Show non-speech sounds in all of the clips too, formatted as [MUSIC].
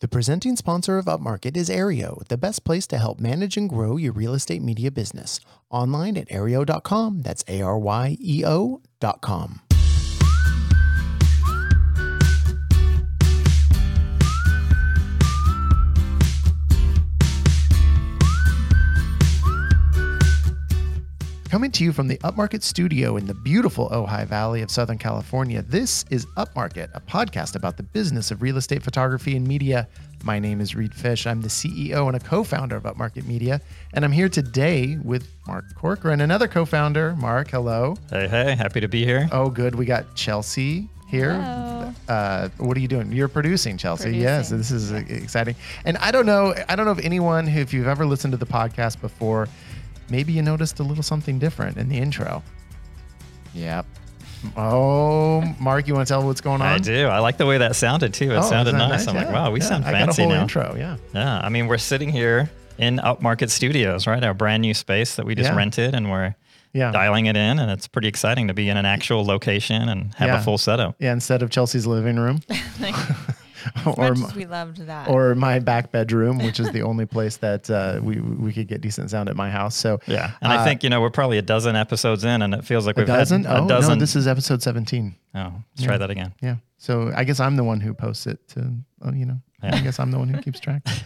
The presenting sponsor of Upmarket is Aryeo, the best place to help manage and grow your real estate media business. Online at aryeo.com. That's A R Y E O.com. Coming to you from the Upmarket studio in the beautiful Ojai Valley of Southern California, this is Upmarket, a podcast about the business of real estate photography and media. My name is Reed Fish. I'm the CEO and a co founder of Upmarket Media. And I'm here today with Mark Corcoran, another co founder. Mark, hello. Hey, hey, happy to be here. Oh, good. We got Chelsea here. Hello. Uh, what are you doing? You're producing, Chelsea. Producing. Yes, this is exciting. And I don't know. I don't know if anyone who, if you've ever listened to the podcast before, maybe you noticed a little something different in the intro. Yep. Oh, Mark, you want to tell what's going on? I do. I like the way that sounded too. It Oh, sounded isn't nice. I'm like, wow, we yeah. sound I got a fancy whole now. intro. Yeah. Yeah. I mean, we're sitting here in Upmarket Studios, right? Our brand new space that we just Yeah. rented and we're Yeah. dialing it in. And it's pretty exciting to be in an actual location and have Yeah. a full setup. Yeah. Instead of Chelsea's living room As [LAUGHS] [LAUGHS] or my- as we loved that. or my back bedroom, which is the only place that uh, we we could get decent sound at my house. So Yeah. And Uh, I think, you know, we're probably a dozen episodes in and it feels like we've dozen. had a oh dozen. no, this is episode seventeen. oh, let's try that again. Yeah. So I guess I'm the one who posts it to, uh, you know, I guess I'm the one who keeps track. [LAUGHS]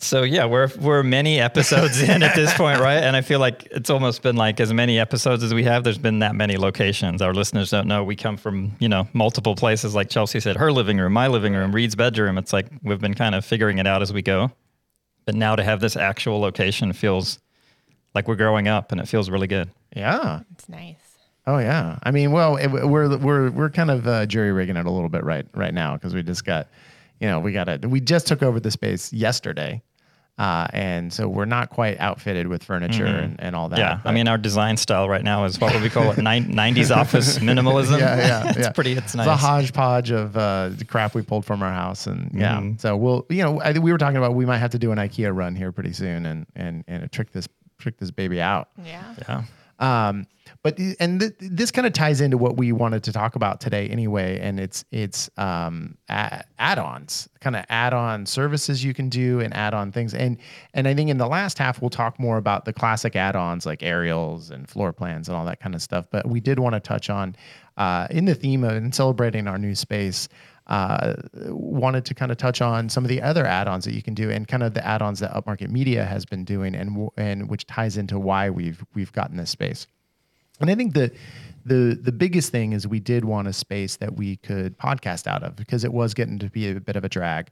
So yeah, we're we're many episodes in at this point, right? And I feel like it's almost been like as many episodes as we have. There's been that many locations. Our listeners don't know we come from you know multiple places. Like Chelsea said, her living room, my living room, Reed's bedroom. It's like we've been kind of figuring it out as we go. But now to have this actual location feels like we're growing up, and it feels really good. Yeah. it's nice. Oh yeah. I mean, well, it, we're we're we're kind of uh, jury rigging it a little bit right right now because we just got, you know, we got to we just took over the space yesterday, uh, and so we're not quite outfitted with furniture and, and all that. Mm-hmm. yeah, I mean our design style right now is what would we call it? Nin- 90s [LAUGHS] office minimalism. Yeah, yeah, [LAUGHS] it's yeah. pretty. It's nice. It's a hodgepodge of uh, the crap we pulled from our house, and yeah. Mhm. So we'll, you know, I we were talking about we might have to do an IKEA run here pretty soon, and and and trick this trick this baby out. Yeah. yeah. Um, but and th- this kind of ties into what we wanted to talk about today anyway, and it's it's um, add-ons, kind of add-on services you can do and add-on things, and and I think in the last half we'll talk more about the classic add-ons like aerials and floor plans and all that kind of stuff. But we did want to touch on uh, in the theme of and celebrating our new space. Uh, wanted to kind of touch on some of the other add-ons that you can do, and kind of the add-ons that Upmarket Media has been doing, and and which ties into why we've we've gotten this space. And I think the the the biggest thing is we did want a space that we could podcast out of because it was getting to be a bit of a drag.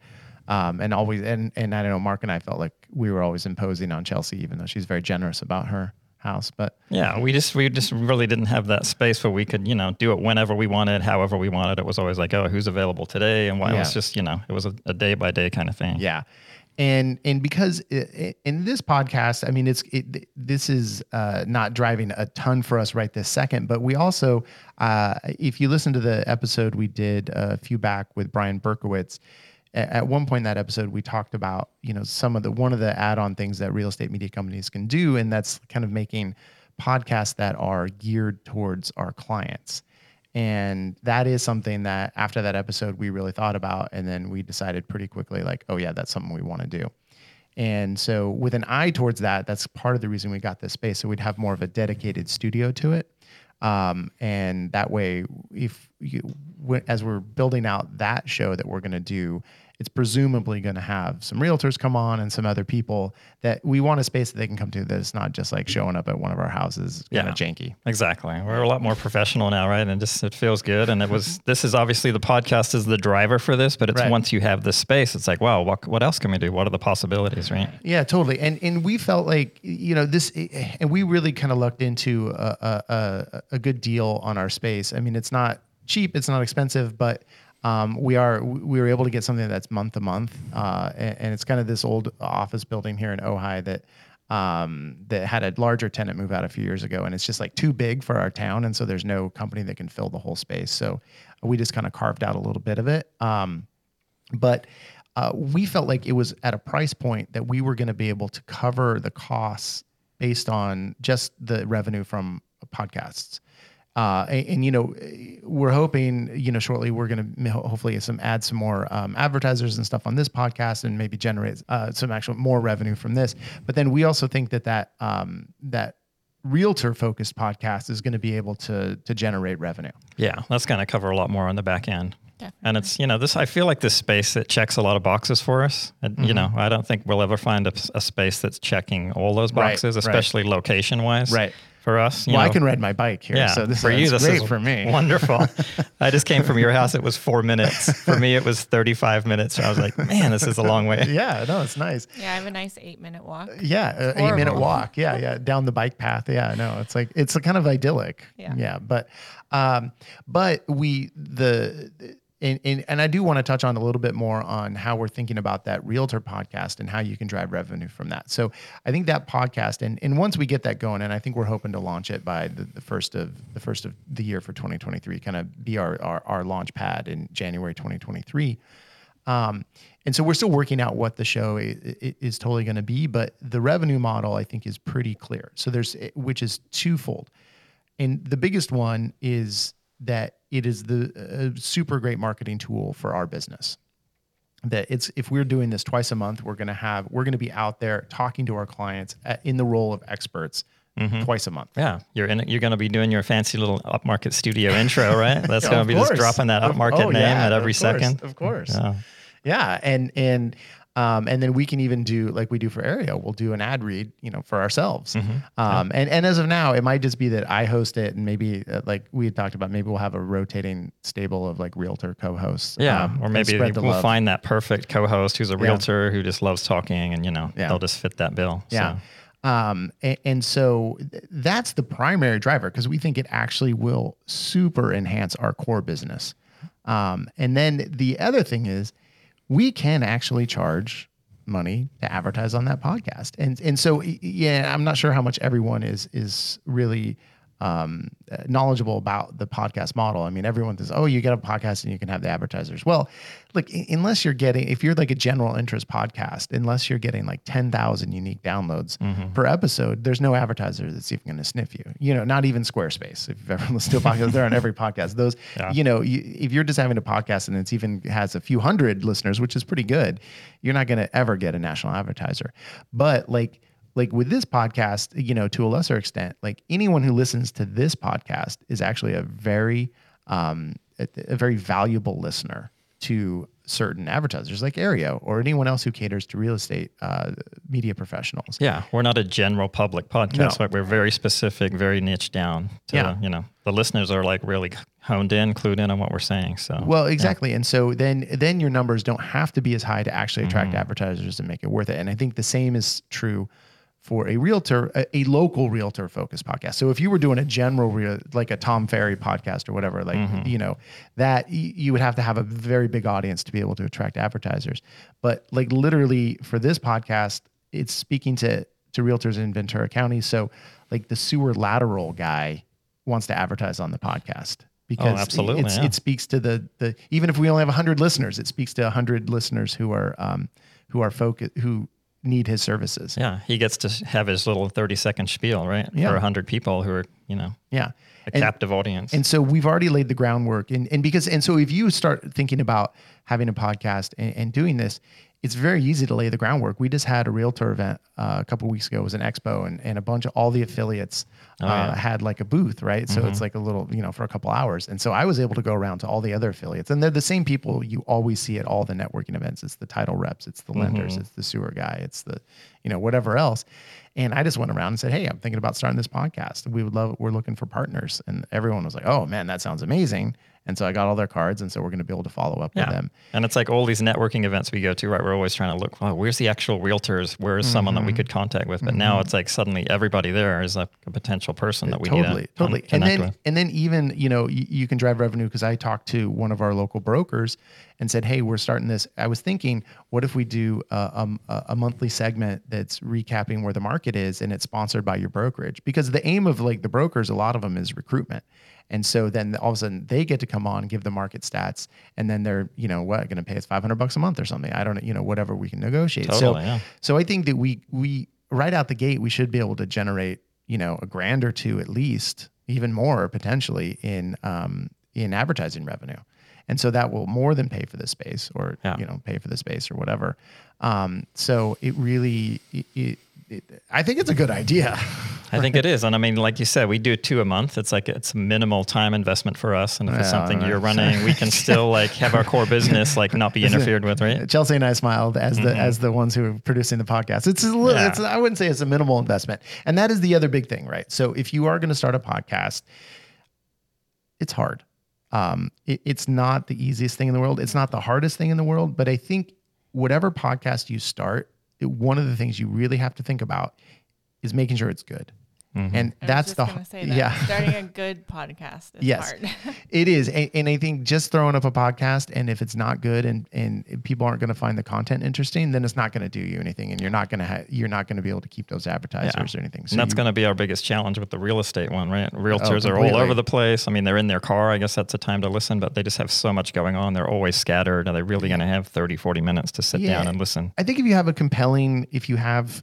Um, and always and and I don't know, Mark and I felt like we were always imposing on Chelsea, even though she's very generous about her house. But Yeah, we just we just really didn't have that space where we could you know do it whenever we wanted, however we wanted. It was always like, oh, who's available today, and why it was just you know it was a, a day by day kind of thing. yeah, and and because in this podcast, I mean, it's it, this is uh, not driving a ton for us right this second, but we also, uh, if you listen to the episode we did a few back with Brian Berkowitz, at one point in that episode we talked about you know some of the one of the add-on things that real estate media companies can do, and that's kind of making podcasts that are geared towards our clients. And that is something that after that episode we really thought about and then we decided pretty quickly like, oh yeah, that's something we want to do. And so with an eye towards that, that's part of the reason we got this space. So we'd have more of a dedicated studio to it. Um, and that way, if you, as we're building out that show that we're going to do, it's presumably going to have some realtors come on and some other people that we want a space that they can come to that's not just like showing up at one of our houses kind Yeah. of janky. Exactly. We're a lot more professional now, right? And just it feels good. And it was [LAUGHS] this is obviously the podcast is the driver for this, but it's Right. once you have this space, it's like, wow, what what else can we do? What are the possibilities, right? Yeah, totally. And and we felt like you know this, eh, eh, and we really kind of lucked into a, a, a good deal on our space. I mean, it's not cheap, it's not expensive, but um, we are we were able to get something that's month to month, uh, and, and it's kind of this old office building here in Ojai that um, that had a larger tenant move out a few years ago, and it's just like too big for our town, and so there's no company that can fill the whole space. So we just kind of carved out a little bit of it. Um, but uh, we felt like it was at a price point that we were going to be able to cover the costs based on just the revenue from podcasts. Uh, and, and, you know, we're hoping, you know, shortly we're going to hopefully some add some more um, advertisers and stuff on this podcast and maybe generate uh, some actual more revenue from this. But then we also think that that um, that realtor focused podcast is going to be able to to generate revenue. Yeah, that's going to cover a lot more on the back end. Definitely. And it's you know this I feel like this space that checks a lot of boxes for us. And, You know I don't think we'll ever find a, a space that's checking all those boxes, right. especially location wise. Right. For us, you well, I can ride my bike here, yeah, so this for is you, this great is for me. [LAUGHS] Wonderful. I just came from your house. It was four minutes. For me, it was 35 minutes. I was like, man, this is a long way. [LAUGHS] Yeah, no, it's nice. Yeah, I have a nice eight minute walk. Yeah, a eight minute walk. Yeah, yeah, down the bike path. Yeah, no, it's like it's a kind of idyllic. Yeah. yeah, but um, but we the. And, and, and I do want to touch on a little bit more on how we're thinking about that realtor podcast and how you can drive revenue from that. So I think that podcast and, and once we get that going, and I think we're hoping to launch it by the, the first of the first of the year for 2023, kind of be our, our, our launch pad in January 2023. Um, and so we're still working out what the show i- i- is totally going to be, but the revenue model I think is pretty clear. So there's which is twofold, and the biggest one is that it is the uh, super great marketing tool for our business. That it's if we're doing this twice a month, we're going to have we're going to be out there talking to our clients at, in the role of experts twice a month. Yeah, you're in. You're going to be doing your fancy little upmarket studio [LAUGHS] intro, right? That's Yeah, going to be just dropping that upmarket oh, name yeah, at every of course, second. Of course. Yeah. Yeah, and and um, and then we can even do like we do for Aryeo. We'll do an ad read, you know, for ourselves. Mm-hmm. Um, and and as of now, it might just be that I host it, and maybe uh, like we had talked about, maybe we'll have a rotating stable of like realtor co-hosts. Yeah, um, or maybe we'll love. find that perfect co-host who's a realtor who just loves talking, and you know Yeah. they'll just fit that bill. Yeah. So, Um, and, and so th- that's the primary driver because we think it actually will super enhance our core business. Um, and then the other thing is we can actually charge money to advertise on that podcast. And and so yeah, I'm not sure how much everyone is is really um, uh, knowledgeable about the podcast model. I mean, everyone says, "Oh, you get a podcast and you can have the advertisers." Well, look, unless you're getting, if you're like a general interest podcast, unless you're getting like ten thousand unique downloads per episode, there's no advertiser that's even going to sniff you. You know, not even Squarespace. If you've ever [LAUGHS] listened to a podcast, they're on every podcast. Those, Yeah. you know, you, if you're just having a podcast and it's even has a few hundred listeners, which is pretty good, you're not going to ever get a national advertiser. But like like with this podcast, you know, to a lesser extent, like anyone who listens to this podcast is actually a very um a, a very valuable listener to certain advertisers like Aryeo or anyone else who caters to real estate uh, media professionals. yeah, we're not a general public podcast, No. but we're very specific, very niche down. To, Yeah. you know, the listeners are like really honed in, clued in on what we're saying. So Well, exactly. And so then then your numbers don't have to be as high to actually attract Mm-hmm. advertisers and make it worth it. And I think the same is true for a realtor, a, a local realtor focused podcast. So if you were doing a general real like a Tom Ferry podcast or whatever, like Mm-hmm. you know, that y- you would have to have a very big audience to be able to attract advertisers. But like literally for this podcast, it's speaking to to realtors in Ventura County. So like the sewer lateral guy wants to advertise on the podcast because Oh, yeah. it speaks to the the even if we only have 100 listeners it speaks to 100 listeners who are um who are focus who need his services yeah, he gets to have his little 30 second spiel, right? Yeah. For 100 people who are, you know, yeah a And- captive audience. and so we've already laid the groundwork and, and because and so if you start thinking about having a podcast and, and doing this it's very easy to lay the groundwork. We just had a realtor event uh, a couple weeks ago. It was an expo and, and a bunch of all the affiliates uh, yeah. had like a booth right? So it's like a little you know for a couple hours. And so i was able to go around to all the other affiliates and they're the same people you always see at all the networking events. It's the title reps it's the lenders it's the sewer guy it's the you know whatever else. And i just went around and said hey i'm thinking about starting this podcast. We would love we're looking for partners. And everyone was like oh man that sounds amazing and so i got all their cards and so we're going to be able to follow up with them And it's like all these networking events we go to, right? We're always trying to look, well, where's the actual realtors? Where's someone that we Mm-hmm. could contact with? But now it's like suddenly everybody there is like a potential person that we totally need to totally and then with. and then even you know you, you can drive revenue because i talked to one of our local brokers and said hey we're starting this i was thinking what if we do a, a, a monthly segment that's recapping where the market is and it's sponsored by your brokerage because the aim of like the brokers a lot of them is recruitment and so then all of a sudden they get to come on give the market stats and then they're you know what going to pay us 500 bucks a month or something i don't know you know whatever we can negotiate so yeah. so I think that we we right out the gate we should be able to generate you know a grand or two at least even more potentially in um, in advertising revenue, and so that will more than pay for the space, or Yeah. you know, pay for the space or whatever. Um, so it really, it, it, it, I think it's a good idea. [LAUGHS] I think it is. And I mean, like you said, we do two a month. It's like it's minimal time investment for us. And if it's something you're running, we can still [LAUGHS] like have our core business like not be interfered with, right? Chelsea and I smiled as the as the ones who are producing the podcast. It's a little, Mm-hmm. Yeah. it's I wouldn't say it's a minimal investment, and that is the other big thing, right? So if you are going to start a podcast, it's hard. Um, it- it's not the easiest thing in the world. It's not the hardest thing in the world, but I think whatever podcast you start, one of the things you really have to think about is making sure it's good, Mm-hmm. and I was that's just the gonna say that. yeah. Starting a [LAUGHS] good podcast is Yes. hard. [LAUGHS] It is, and, and I think just throwing up a podcast, and if it's not good, and and people aren't going to find the content interesting, then it's not going to do you anything, and you're not going to ha- you're not going to be able to keep those advertisers or anything. So and that's going to be our biggest challenge with the real estate one, right? Realtors are all over the place. I mean, they're in their car. I guess that's a time to listen, but they just have so much going on. They're always scattered. Are they really going to have 30, 40 minutes to sit Yeah. down and listen? I think if you have a compelling, if you have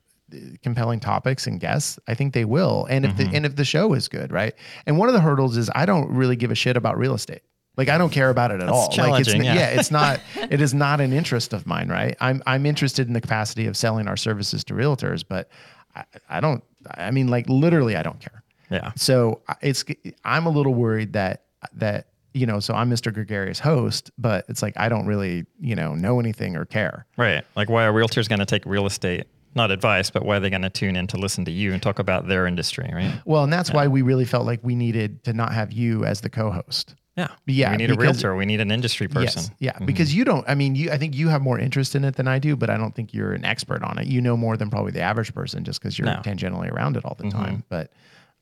compelling topics and guests, I think they will. And if Mm-hmm. the and if the show is good, right? And one of the hurdles is I don't really give a shit about real estate. Like I don't care about it at all. Like it's challenging, yeah. yeah. it's not [LAUGHS] it is not an interest of mine, right? I'm I'm interested in the capacity of selling our services to realtors, but I, I don't I mean like literally I don't care. Yeah. So it's I'm a little worried that that you know, so I'm Mr. Gregarious host, but it's like I don't really, you know, know anything or care. Right. Like, why are realtors going to take real estate, not advice, but why are they going to tune in to listen to you and talk about their industry, right? Well, and that's why we really felt like we needed to not have you as the co-host. Yeah. Yeah, We need a realtor. We need an industry person. Yes, yeah, because you don't. I mean, you. I think you have more interest in it than I do, but I don't think you're an expert on it. You know more than probably the average person, just because you're No. tangentially around it all the time. But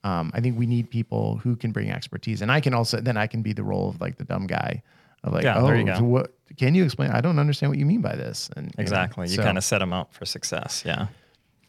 um, I think we need people who can bring expertise, and I can also then I can be the role of like the dumb guy of like, Yeah, oh, there you go. what? Can you explain? I don't understand what you mean by this. And you know, Exactly. You kind of set them up for success. Yeah.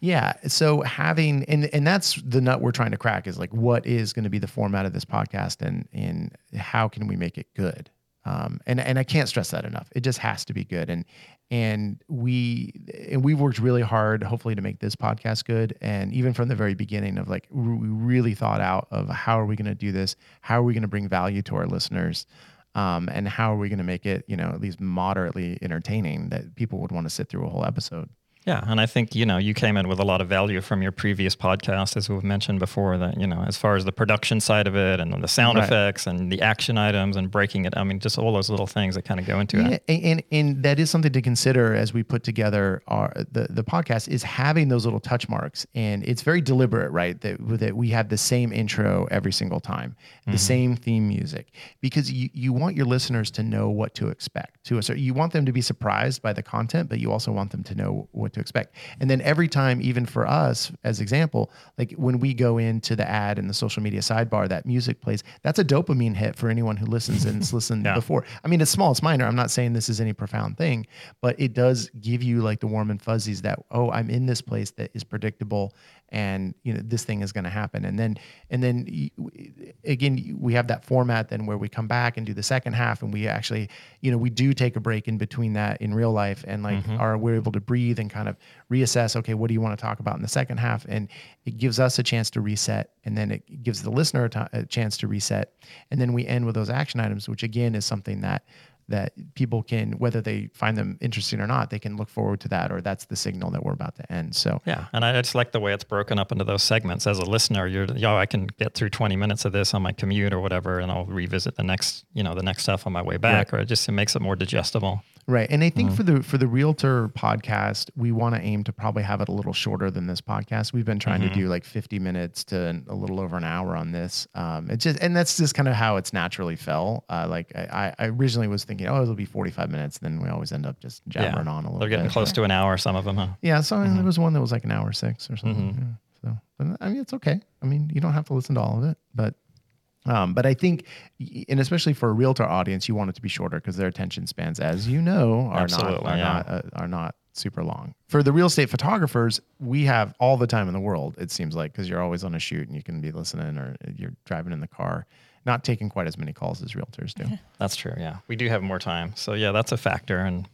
Yeah. So having and and that's the nut we're trying to crack is like what is going to be the format of this podcast and and how can we make it good? Um, and and I can't stress that enough. It just has to be good. And and we and we've worked really hard, hopefully, to make this podcast good. And even from the very beginning of like we really thought out of how are we going to do this? How are we going to bring value to our listeners? Um, and how are we going to make it, you know, at least moderately entertaining that people would want to sit through a whole episode? Yeah, and I think you know you came in with a lot of value from your previous podcast, as we've mentioned before. That you know, as far as the production side of it, and the sound Right. effects, and the action items, and breaking it. I mean, just all those little things that kind of go into Yeah, it. and, and and that is something to consider as we put together our the the podcast is having those little touch marks, and it's very deliberate, right? That that we have the same intro every single time, the mm-hmm. same theme music, because you you want your listeners to know what to expect. To a certain, you want them to be surprised by the content, but you also want them to know what to expect. And then every time, even for us as example, like when we go into the ad and the social media sidebar, that music plays. That's a dopamine hit for anyone who listens and has [LAUGHS] listened Yeah. before. I mean, it's small, it's minor. I'm not saying this is any profound thing, but it does give you like the warm and fuzzies that oh, I'm in this place that is predictable, and you know this thing is going to happen. And then and then again, we have that format then where we come back and do the second half, and we actually you know we do take a break in between that in real life, and like mm-hmm. are we're able to breathe and kind of reassess. Okay, what do you want to talk about in the second half? And it gives us a chance to reset, and then it gives the listener a chance to reset, and then we end with those action items, which again is something that that people can whether they find them interesting or not they can look forward to that or that's the signal that we're about to end. So Yeah, and I just like the way it's broken up into those segments. As a listener, you're, yo, I can get through 20 minutes of this on my commute or whatever, and I'll revisit the next, you know, the next stuff on my way back, or it just it makes it more digestible. right and i think for the for the realtor podcast we want to aim to probably have it a little shorter than this podcast. We've been trying to do like 50 minutes to a little over an hour on this. Um it's just and that's just kind of how it's naturally fell uh like i i originally was thinking oh it'll be 45 minutes then we always end up just jabbering on a little bit. They're getting bit. close to an hour, some of them, huh? Yeah, so there was one that was like an hour six or something. Yeah, so, but I mean, it's okay. I mean, you don't have to listen to all of it, but um, but I think, and especially for a realtor audience, you want it to be shorter because their attention spans, as you know, are not Absolutely, are yeah. not uh, are not super long. For the real estate photographers, we have all the time in the world. It seems like because you're always on a shoot and you can be listening or you're driving in the car, not taking quite as many calls as realtors do. [LAUGHS] That's true. Yeah, we do have more time, so yeah, that's a factor, and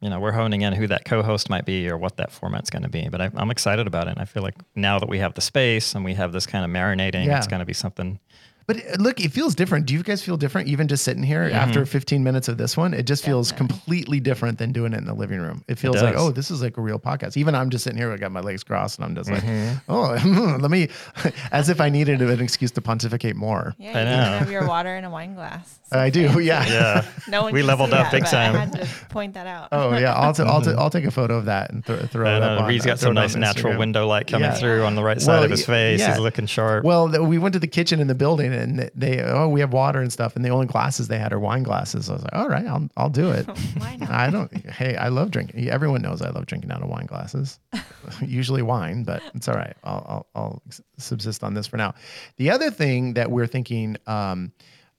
you know, we're honing in who that co-host might be or what that format's going to be. But I, I'm excited about it. And I feel like now that we have the space and we have this kind of marinating, Yeah. it's going to be something But uh, look, it feels different. Do you guys feel different even just sitting here Mm-hmm. after 15 minutes of this one? It just feels Definitely. completely different than doing it in the living room. It feels like, oh, this is like a real podcast. Even I'm just sitting here, I got my legs crossed, and I'm just Mm-hmm. like, oh, [LAUGHS] let me, [LAUGHS] as if I needed an excuse to pontificate more. Yeah, I you know. have your water in a wine glass. So [LAUGHS] I do, fancy. yeah. Yeah. No one We leveled up that, big time. I had to point that out. Oh yeah, I'll, t- I'll, t- I'll take a photo of that and th- throw it up. uh, on, Reed's uh, got some nice natural window light coming Yeah. through on the right side Well, of his face. yeah. He's looking sharp. Well, th- we went to the kitchen in the building, and they oh we have water and stuff, and the only glasses they had are wine glasses. I was like, all right, I'll I'll do it. [LAUGHS] Why not? I don't. Hey, I love drinking. Everyone knows I love drinking out of wine glasses. [LAUGHS] Usually wine, but it's all right. I'll, I'll I'll subsist on this for now. The other thing that we're thinking, um,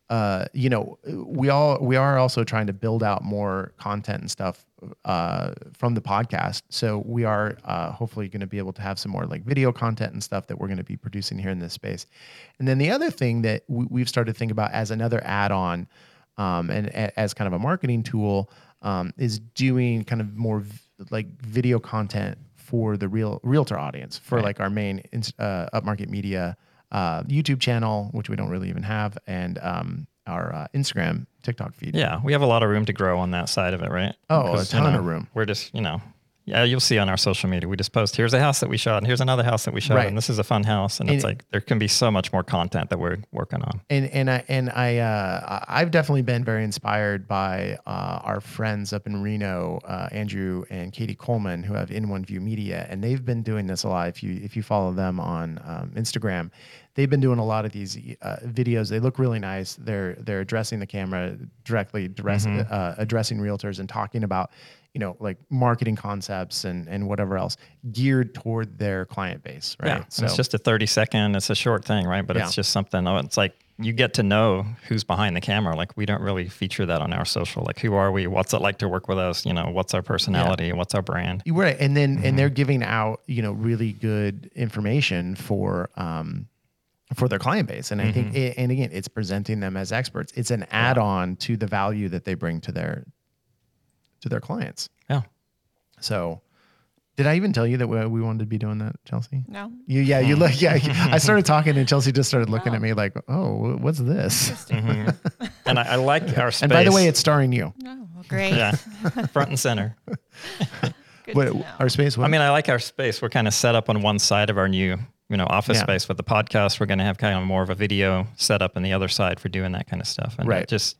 uh, you know, we all we are also trying to build out more content and stuff uh, from the podcast. So we are uh, hopefully going to be able to have some more like video content and stuff that we're going to be producing here in this space. And then the other thing that we, we've started to think about as another add-on um, and a, as kind of a marketing tool um, is doing kind of more v- like video content for the real realtor audience for like our main uh, upmarket media uh, YouTube channel, which we don't really even have, and um, our uh, Instagram, TikTok feed. Yeah, we have a lot of room to grow on that side of it, right? Oh, a Because, you ton know, of room. We're just, you know, yeah, you'll see on our social media. We just post here's a house that we shot, and here's another house that we shot, Right. and this is a fun house. And, it's like there can be so much more content that we're working on. and and I and I uh, I've definitely been very inspired by uh, our friends up in Reno, uh, Andrew and Katie Coleman, who have In One View Media, and they've been doing this a lot. If you if you follow them on um, Instagram, they've been doing a lot of these uh, videos. They look really nice. They're they're addressing the camera directly, address, uh, addressing realtors and talking about you know like marketing concepts and and whatever else geared toward their client base, right? Yeah, so it's just a 30 second, it's a short thing, right? But Yeah. it's just something, oh, it's like you get to know who's behind the camera. Like we don't really feature that on our social. Like who are we? What's it like to work with us? You know, what's our personality? What's our brand? Right, and then Mm-hmm. and they're giving out you know really good information for um for their client base, and I think Mm-hmm. it, and again it's presenting them as experts. It's an add on to the value that they bring to their to their clients. Yeah. So, did I even tell you that we, we wanted to be doing that, Chelsea? No. You yeah you look yeah. I started [LAUGHS] talking and Chelsea just started looking Oh. at me like, oh, what's this? Interesting. [LAUGHS] And I, I like our space. And by the way, it's starring you. Oh, Well, great. yeah, [LAUGHS] front and center. Good What to know. our space? What? I mean, I like our space. We're kind of set up on one side of our new, you know, office Yeah. space with the podcast. We're going to have kind of more of a video setup on the other side for doing that kind of stuff. And Right. it just,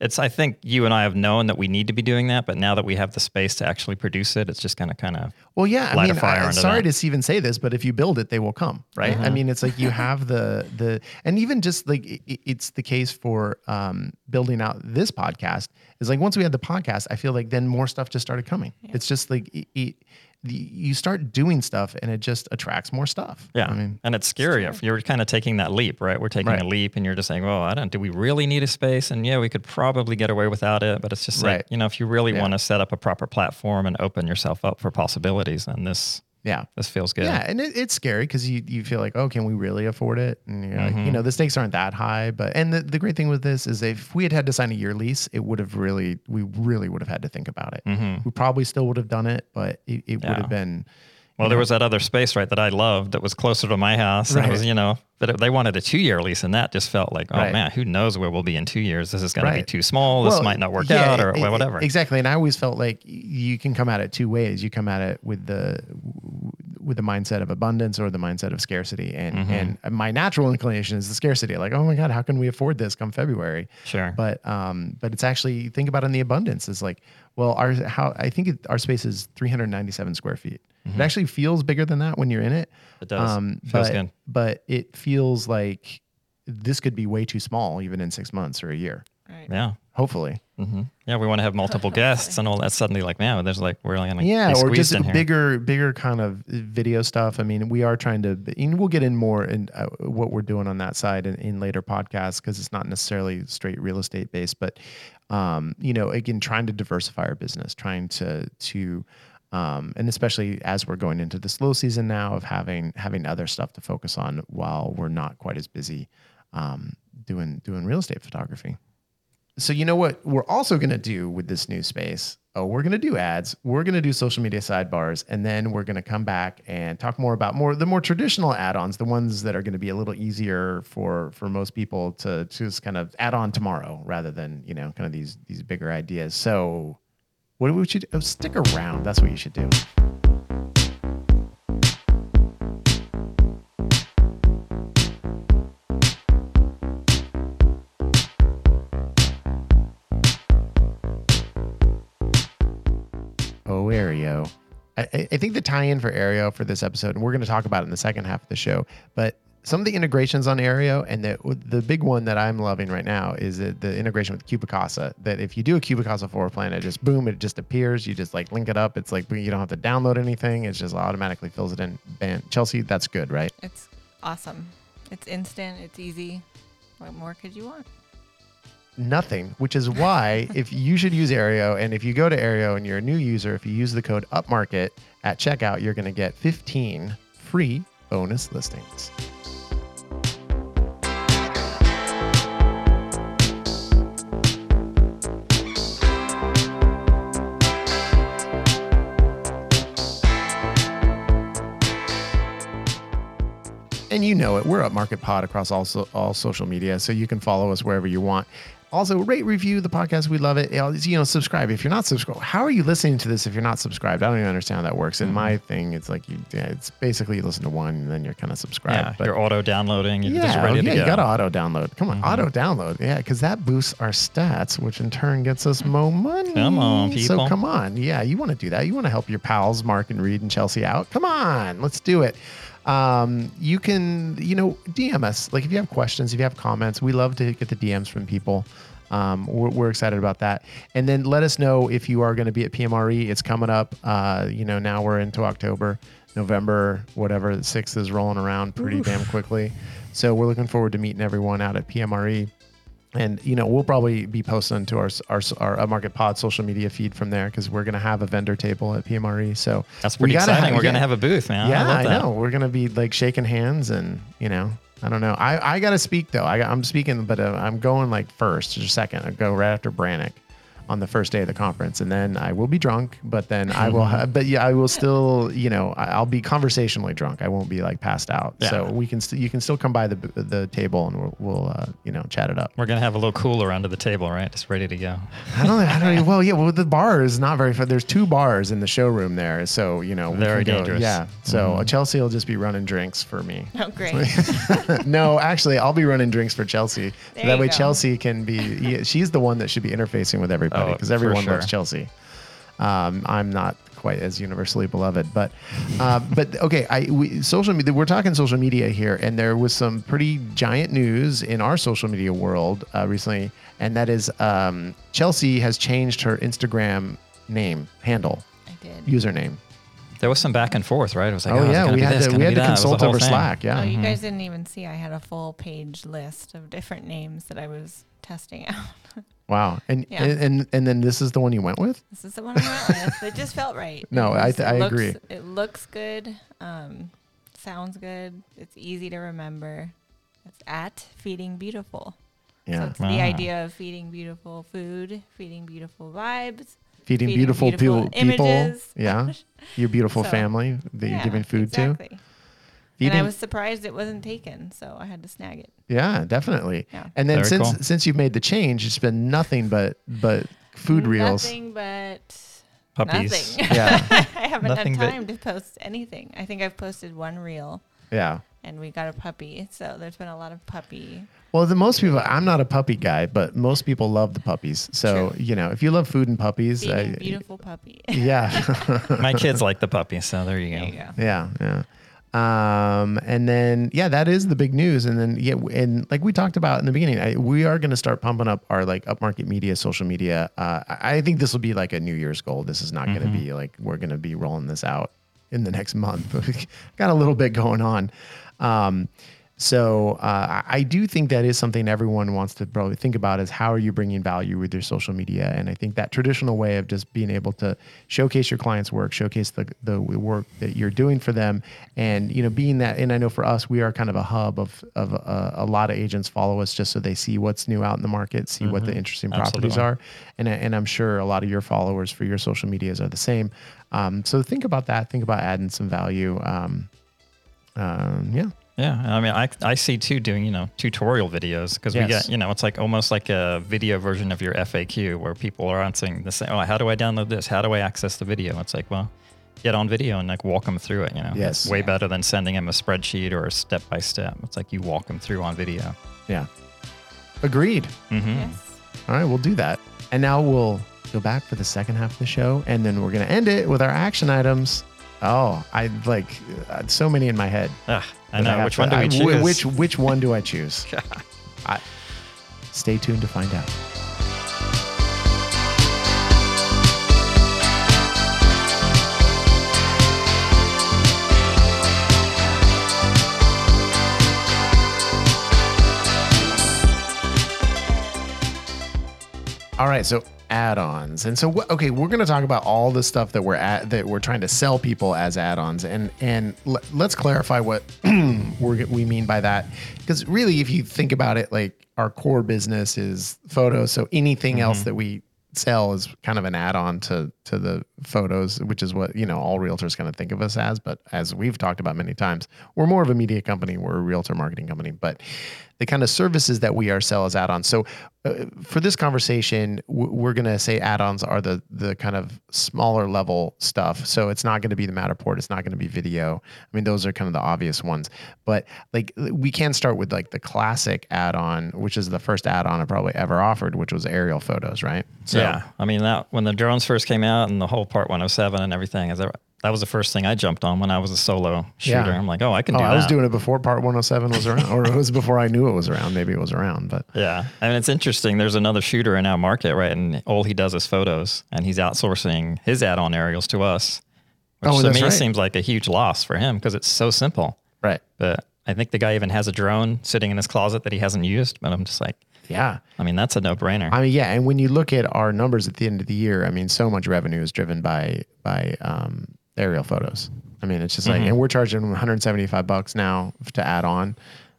it's. I think you and I have known that we need to be doing that, but now that we have the space to actually produce it, it's just going to kind of. Well, yeah. I light a mean, fire I, under sorry that. to even say this, but if you build it, they will come, right? Mm-hmm. I mean, it's like you have the the, and even just like i- i- it's the case for um, building out this podcast. Is like once we had the podcast, I feel like then more stuff just started coming. It's just like it, it, the, you start doing stuff, and it just attracts more stuff. Yeah, I mean, and it's scary if you're kind of taking that leap, right? We're taking Right. a leap, and you're just saying, "Well, I don't. Do we really need a space?" And yeah, we could probably get away without it, but it's just Right. like you know, if you really Yeah. want to set up a proper platform and open yourself up for possibilities, then this yeah. this feels good. Yeah, and it, it's scary because you, you feel like, oh, can we really afford it? And you're Mm-hmm. you know, the stakes aren't that high. But and the, the great thing with this is if we had had to sign a year lease, it would have really, we really would have had to think about it. We probably still would have done it, but it, it would Mm-hmm. Have been. Well, there was that other space, right, that I loved that was closer to my house. And Right. it was, you know, but they wanted a two year lease, and that just felt like, oh Right. man, who knows where we'll be in two years? This is going to be too small. This might not work yeah, out, or e- whatever. Exactly, and I always felt like you can come at it two ways. You come at it with the with the mindset of abundance or the mindset of scarcity. And Mm-hmm. and my natural inclination is the scarcity. Like, oh my god, how can we afford this come February? Sure. But um, but it's actually think about it in the abundance. Is like, well, our how I think it, our space is 397 square feet. It actually feels bigger than that when you're in it. Mm-hmm. It does. Feels but, good. But it feels like this could be way too small, even in six months or a year. Right. yeah. Hopefully. hmm Yeah, we want to have multiple guests and all that. Suddenly, like, man, there's like we're only going to yeah be or just in here. bigger bigger kind of video stuff i mean we are trying to and we'll get in more in uh, what we're doing on that side in, in later podcasts because it's not necessarily straight real estate based but um, you know again trying to diversify our business trying to to um, and especially as we're going into the slow season now of having having other stuff to focus on while we're not quite as busy um, doing doing real estate photography. So you know what we're also going to do with this new space? Oh, we're going to do ads, we're going to do social media sidebars, and then we're going to come back and talk more about more the more traditional add-ons, the ones that are going to be a little easier for for most people to just kind of add on tomorrow rather than you know kind of these these bigger ideas. So, what would you do? Oh, stick around. That's what you should do. Oh, Aryeo. I, I- think the tie-in for Aryeo for this episode, and we're going to talk about it in the second half of the show, but some of the integrations on Aryeo, and the the big one that I'm loving right now is the, the integration with Cubicasa. That if you do a Cubicasa floor plan, it just boom, it just appears. You just like link it up. It's like you don't have to download anything. It just automatically fills it in. Bam. Chelsea, that's good, right? It's awesome. It's instant. It's easy. What more could you want? nothing, which is why [LAUGHS] if you should use Aryeo, and if you go to Aryeo and you're a new user, if you use the code UPMARKET at checkout, you're going to get 15 free bonus listings. And you know it. We're Upmarket Pod across all, so, all social media, so you can follow us wherever you want. Also, rate, review the podcast. We love it. You know, subscribe if you're not subscribed. How are you listening to this if you're not subscribed? I don't even understand how that works. In my mm-hmm. thing, it's like you, yeah, it's basically you listen to one and then you're kind of subscribed. Yeah, But- you're auto downloading. You're yeah, just ready yeah, to you got to auto download. Come on, mm-hmm. auto download. Yeah, because that boosts our stats, which in turn gets us more money. Come on, So come on. Yeah, you want to do that. You want to help your pals, Mark and Reed and Chelsea out. Come on, let's do it. Um, you can, you know, DM us. Like if you have questions, if you have comments, we love to get the DMs from people. Um, we're, we're excited about that. And then let us know if you are going to be at PMRE. It's coming up. Uh, you know, now we're into October, November, whatever. The sixth is rolling around pretty damn quickly. So we're looking forward to meeting everyone out at PMRE. And you know we'll probably be posting to our our our Market Pod social media feed from there because we're gonna have a vendor table at PMRE. So That's we pretty gotta exciting. ha- We're going to have a booth, man. Yeah, I, I, know. We're gonna be like shaking hands, and you know, I don't know. I I gotta speak though. I, I'm speaking, but uh, I'm going like first or second. I go right after Brannick on the first day of the conference, and then I will be drunk. But then I will. [LAUGHS] Ha- but yeah, I will still. You know, I- I'll be conversationally drunk. I won't be like passed out. So we can. St- you can still come by the the table, and we'll, we'll uh, you know chat it up. We're going to have a little cooler under the table, right? Just ready to go. I don't. I don't. [LAUGHS] even- Well, yeah. Well, the bar is not very far. There's two bars in the showroom there, so you know. we Very can go- dangerous. Yeah. So uh, Chelsea will just be running drinks for me. Oh, great. [LAUGHS] no, actually, I'll be running drinks for Chelsea. There that way, go. Chelsea can be. yeah, She's the one that should be interfacing with everybody Oh, because for everyone sure. loves Chelsea. Um, I'm not quite as universally beloved, but uh, [LAUGHS] but okay. I we, social media. We're talking social media here, and there was some pretty giant news in our social media world uh, recently, and that is um, Chelsea has changed her Instagram name handle I did. username. There was some back and forth, right? It was like, oh is it yeah, we had this, to we had to that? It was the consult over thing. Slack. Yeah. Oh, you guys didn't even see. I had a full page list of different names that I was testing out. Wow. And, Yeah. and and and then this is the one you went with. This is the one I went with. It just [LAUGHS] felt right. No, I was- th- it I looks- agree. It looks good. Um, sounds good. It's easy to remember. It's at Feeding Beautiful. Yeah. So Yeah. it's the Ah. idea of feeding beautiful food, feeding beautiful vibes. Feeding, feeding beautiful, beautiful people, people. images. Yeah. Your beautiful [LAUGHS] So, family that you're giving food exactly. to. And I was surprised it wasn't taken, so I had to snag it. yeah, definitely. Yeah. And then Very since cool. since you've made the change, it's been nothing but but food reels. Nothing but Puppies. nothing. [LAUGHS] Yeah. [LAUGHS] I haven't Nothing had but- time to post anything. I think I've posted one reel Yeah. and we got a puppy. So there's been a lot of puppy. Well, the most people, I'm not a puppy guy, but most people love the puppies. So, True. you know, if you love food and puppies, Feeding beautiful puppy. yeah. [LAUGHS] My kids like the puppy, so there you go. there you go. Yeah, yeah. Um, and then yeah, that is the big news. And then yeah, and like we talked about in the beginning, I, we are going to start pumping up our like upmarket media, social media. Uh, I think this will be like a New Year's goal. This is not going to be like we're going to be rolling this out in the next month. [LAUGHS] Got a little bit going on. Um, So uh, I do think that is something everyone wants to probably think about is how are you bringing value with your social media? And I think that traditional way of just being able to showcase your clients' work, showcase the, the work that you're doing for them, and you know being that. And I know for us, we are kind of a hub of of uh, a lot of agents follow us just so they see what's new out in the market, see what the interesting properties Absolutely. are, and and I'm sure a lot of your followers for your social medias are the same. Um, so think about that. Think about adding some value. Um, um, yeah. Yeah, I mean, I, I see too doing you know tutorial videos because we get you know it's like almost like a video version of your FAQ where people are answering the same. Oh, how do I download this? How do I access the video? It's like well, get on video and like walk them through it. You know, Yes. It's way better than sending them a spreadsheet or a step by step. It's like you walk them through on video. Yeah. Agreed. hmm Yes. All right, we'll do that. And now we'll go back for the second half of the show, and then we're gonna end it with our action items. Oh, I like uh, so many in my head. Ah, I know. have Which to- one do we I- choose? wh- Which which one do I choose? [LAUGHS] I, stay tuned to find out. All right, so add-ons, and so what, okay, we're going to talk about all the stuff that we're at that we're trying to sell people as add-ons, and and l- let's clarify what [CLEARS THROAT] we're, we mean by that, because really, if you think about it, like our core business is photos, so anything mm-hmm. else that we sell is kind of an add-on to to the photos, which is what you know all realtors kind of think of us as. But as we've talked about many times, we're more of a media company, we're a realtor marketing company, but the kind of services that we are sell as add-ons. So uh, for this conversation, w- we're going to say add-ons are the the kind of smaller level stuff. So it's not going to be the Matterport. It's not going to be video. I mean, those are kind of the obvious ones. But like we can start with like the classic add-on, which is the first add-on I probably ever offered, which was aerial photos, right? So, yeah, I mean that when the drones first came out and the whole Part 107 and everything is that, that was the first thing I jumped on when I was a solo shooter. Yeah. I'm like, oh, I can Oh, do that. I was doing it before Part 107 was around, or it was before I knew it was around. Maybe it was around, but [LAUGHS] Yeah. I mean, it's interesting. There's another shooter in our market, right? And all he does is photos and he's outsourcing his add on aerials to us, which Oh, to me right. seems like a huge loss for him because it's so simple. right, But I think the guy even has a drone sitting in his closet that he hasn't used. But I'm just like, yeah. I mean, that's a no brainer. I mean, yeah, and when you look at our numbers at the end of the year, I mean, so much revenue is driven by by um, aerial photos. I mean, it's just like, Mm-hmm. and we're charging 175 bucks now to add on,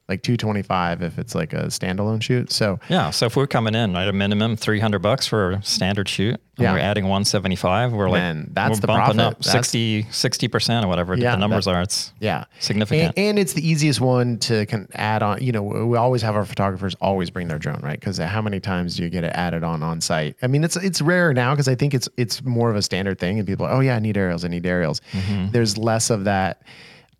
like 225 if it's like a standalone shoot. So Yeah. So if we're coming in at a minimum 300 bucks for a standard shoot, and Yeah. we're adding 175, we're like, Man, that's we're the bumping profit. up That's- 60, 60% or whatever Yeah, the numbers that- are. It's yeah, significant. And, and it's the easiest one to can add on. You know, we always have our photographers always bring their drone, right? Because how many times do you get it added on on site? I mean, it's it's rare now because I think it's it's more of a standard thing, and people, are, oh yeah, I need aerials, I need aerials. Mm-hmm. There's less of that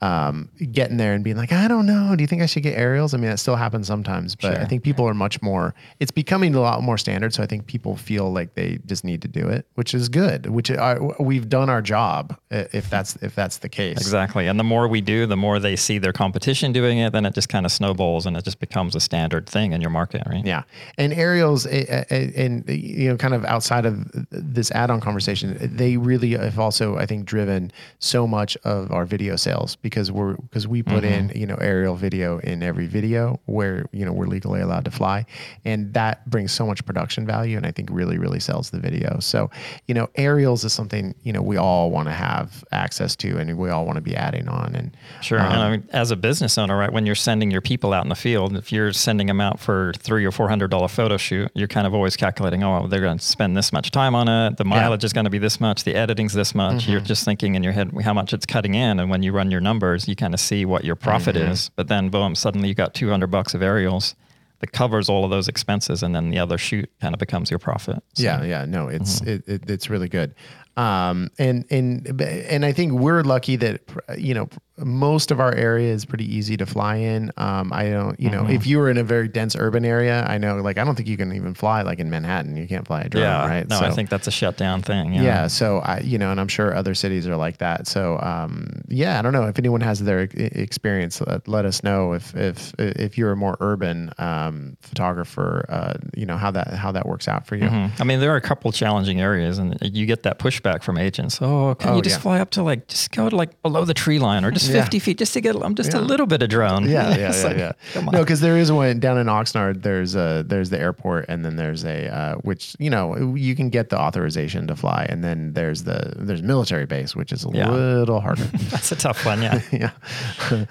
um, getting there and being like, I don't know. Do you think I should get aerials? I mean, that still happens sometimes, but I think people are much more. It's becoming a lot more standard, so I think people feel like they just need to do it, which is good. Which are, we've done our job if that's if that's the case. Exactly. And the more we do, the more they see their competition doing it, then it just kind of snowballs and it just becomes a standard thing in your market, right? Yeah, and aerials, eh, eh, eh, and you know, kind of outside of this add-on conversation, they really have also, I think, driven so much of our video sales because we're because we put in mm-hmm. you know aerial video in every video where you know we're legally allowed to fly, and that brings so much production value, and I think really really sells the video. So you know, aerials is something you know we all want to have access to, and we all want to be adding on, and Sure. and I um, mean, as a business owner, right, when you're sending your people out in the field, if you're sending them out for three or four hundred dollar photo shoot, you're kind of always calculating, oh, they're going to spend this much time on it. The mileage is going to be this much. The editing's this much. Mm-hmm. You're just thinking in your head how much it's cutting in, and when you run your numbers, you kind of see what your profit is. But then, boom, suddenly you got two hundred bucks of aerials that covers all of those expenses, and then the other shoot kind of becomes your profit. So- Yeah, yeah, no, it's it, it, it's really good, um, and and and I think we're lucky that you know most of our area is pretty easy to fly in. Um, I don't, you know, if you were in a very dense urban area, I know, like I don't think you can even fly like in Manhattan. You can't fly a drone, Yeah. right? No, I think that's a shutdown thing. yeah. So I, you know, and I'm sure other cities are like that. So, um, yeah, I don't know if anyone has their experience. Let, let us know if if if you're a more urban um, photographer. Uh, you know how that how that works out for you. Mhm. I mean, there are a couple challenging areas, and you get that pushback from agents. Oh, can Oh, you just yeah. fly up to like, just go to like below the tree line, or just Yeah. 50 feet just to get I'm just Yeah. a little bit of drone. Yeah, [LAUGHS] yeah, yeah, like, yeah. Come on. No, because there is one down in Oxnard. There's a there's the airport, and then there's a uh, which you know you can get the authorization to fly, and then there's the there's military base, which is a little harder. [LAUGHS] That's a tough one. Yeah. [LAUGHS] yeah.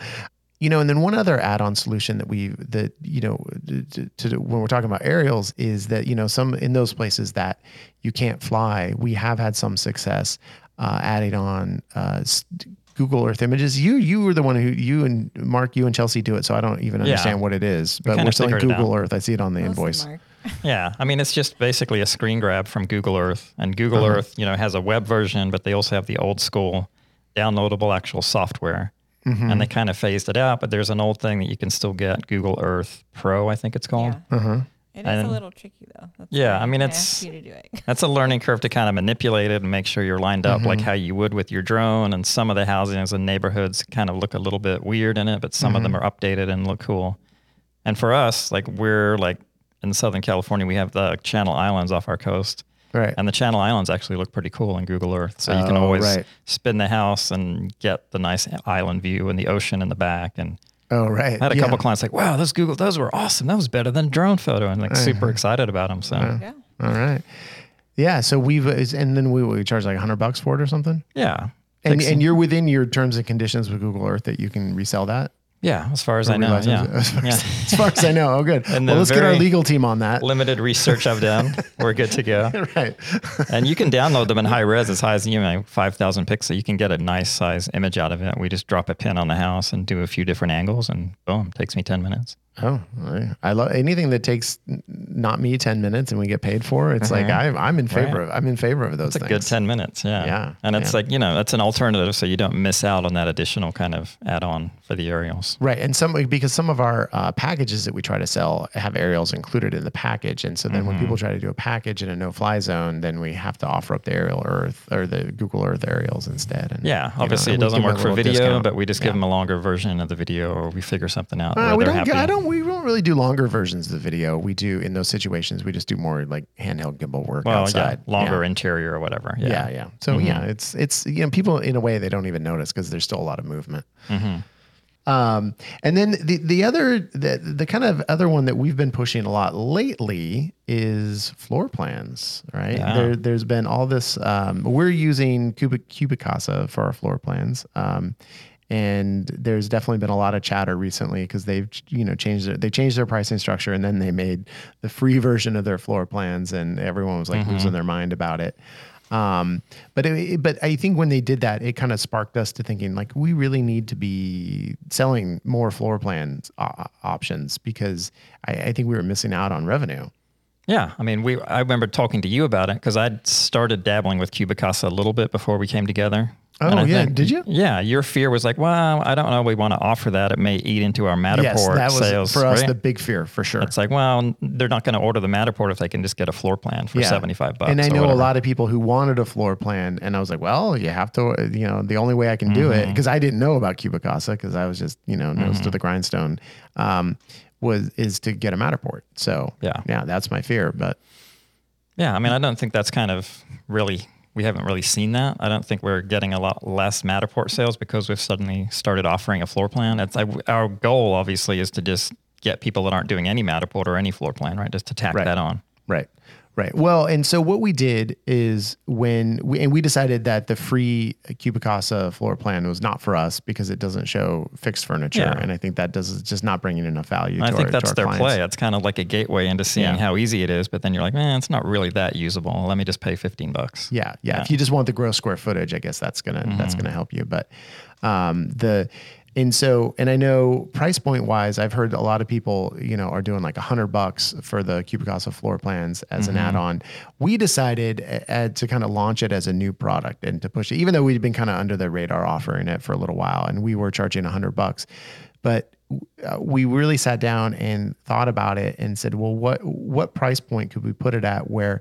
you know, and then one other add-on solution that we that you know to, to when we're talking about aerials is that you know some in those places that you can't fly, we have had some success uh, adding on uh, Google Earth images. You you were the one who you and Mark, you and Chelsea do it, so I don't even Yeah. understand what it is. But kinda we're selling figured it Google. Earth. I see it on the Mostly invoice. Yeah, I mean it's just basically a screen grab from Google Earth, and Google Uh-huh. Earth, you know, has a web version, but they also have the old school downloadable actual software, Mm-hmm. and they kind of phased it out. But there's an old thing that you can still get, Google Earth Pro, I think it's called. Yeah. Uh-huh. It is And- a little tricky though. That's Yeah, I mean, asked it's- you to do it. [LAUGHS] That's a learning curve to kind of manipulate it and make sure you're lined up Mm-hmm. like how you would with your drone. And some of the housings and neighborhoods kind of look a little bit weird in it, but some of them Mm-hmm. are updated and look cool. And for us, like we're like in Southern California, we have the Channel Islands off our coast. Right. And the Channel Islands actually look pretty cool in Google Earth. So you can Oh, always right. spin the house and get the nice island view and the ocean in the back. And oh, right. I had a Yeah. couple clients like, wow, those Google, those were awesome. That was better than drone photo. And like Uh-huh. super excited about them. So Yeah. All right. Yeah. So we've and then we, we charge like hundred bucks for it or something. yeah. And, Takes some- and you're within your terms and conditions with Google Earth that you can resell that. Yeah, as far as Or I know. realize- Yeah. [LAUGHS] As far, yeah. as, as far as I know. Oh, good. [LAUGHS] And well, let's get our legal team on that. limited research I've done. [LAUGHS] We're good to go. right. And you can download them in high res as high as you know, 5,000 pixels. You can get a nice size image out of it. We just drop a pin on the house and do a few different angles, and boom, takes me 10 minutes. Oh, I- I love anything that takes not me ten minutes and we get paid for. It's like I'm I'm in favor of I'm in favor of those It's a things. good 10 minutes. Yeah. Yeah, And it's yeah. like, you know, that's an alternative so you don't miss out on that additional kind of add on for the aerials. Right, and some because some of our uh, packages that we try to sell have aerials included in the package, and so then when Mm-hmm. people try to do a package in a no-fly zone, then we have to offer up the aerial Earth or the Google Earth aerials instead. And, Yeah. you know, Obviously, it doesn't work for video, discount. but we just Yeah. give them a longer version of the video or we figure something out Uh, where we don't. happy. I don't. We don't really do longer versions of the video. We do in those situations. We just do more like handheld gimbal work well, outside. yeah, longer Yeah. interior or whatever. Yeah, Yeah. yeah. So yeah, it's it's you know people in a way they don't even notice because there's still a lot of movement. Um, and then the the other the the kind of other one that we've been pushing a lot lately is floor plans. Right Yeah. there, there's been all this. Um, we're using Cubic Cubicasa for our floor plans. Um, and there's definitely been a lot of chatter recently because they've you know changed their, they changed their pricing structure and then they made the free [LAUGHS] version of their floor plans and everyone was like losing their mind about it. Um, but it, but I think when they did that, it kind of sparked us to thinking like we really need to be selling more floor plans uh, options because I, I think we were missing out on revenue. Yeah, I mean, we. I remember talking to you about it because I'd started dabbling with Cubicasa a little bit before we came together. Oh, yeah, did you? Yeah, your fear was like, well, I don't know, we want to offer that. It may eat into our Matterport yes, that was sales. for us right? the big fear for sure. it's like, well, they're not going to order the Matterport if they can just get a floor plan for seventy-five bucks. And I know a lot of people who wanted a floor plan, and I was like, well, you have to, you know, the only way I can do Mm-hmm. it because I didn't know about Cubicasa because I was just, you know, nose Mm-hmm. to the grindstone, um, was is to get a Matterport. So Yeah. yeah, that's my fear. But Yeah, I mean, I don't think that's kind of really. We haven't really seen that. I don't think we're getting a lot less Matterport sales because we've suddenly started offering a floor plan. It's our goal, obviously, is to just get people that aren't doing any Matterport or any floor plan, right? Just to tack Right. that on. Right. Right. Well, and so what we did is when we and we decided that the free Cubicasa floor plan was not for us because it doesn't show fixed furniture, Yeah. and I think that does just not bringing enough value. I to think our, that's their clients. play. It's kind of like a gateway into seeing Yeah. how easy it is, but then you're like, man, it's not really that usable. Let me just pay 15 bucks. Yeah, yeah. Yeah. If you just want the gross square footage, I guess that's gonna that's gonna help you. But um, the and so and I know price point wise, I've heard a lot of people you know are doing like a hundred bucks for the Cubicasa floor plans as an add-on. We decided uh, to kind of launch it as a new product and to push it, even though we'd been kind of under the radar offering it for a little while, and we were charging a hundred bucks, but uh, we really sat down and thought about it and said, well, what what price point could we put it at where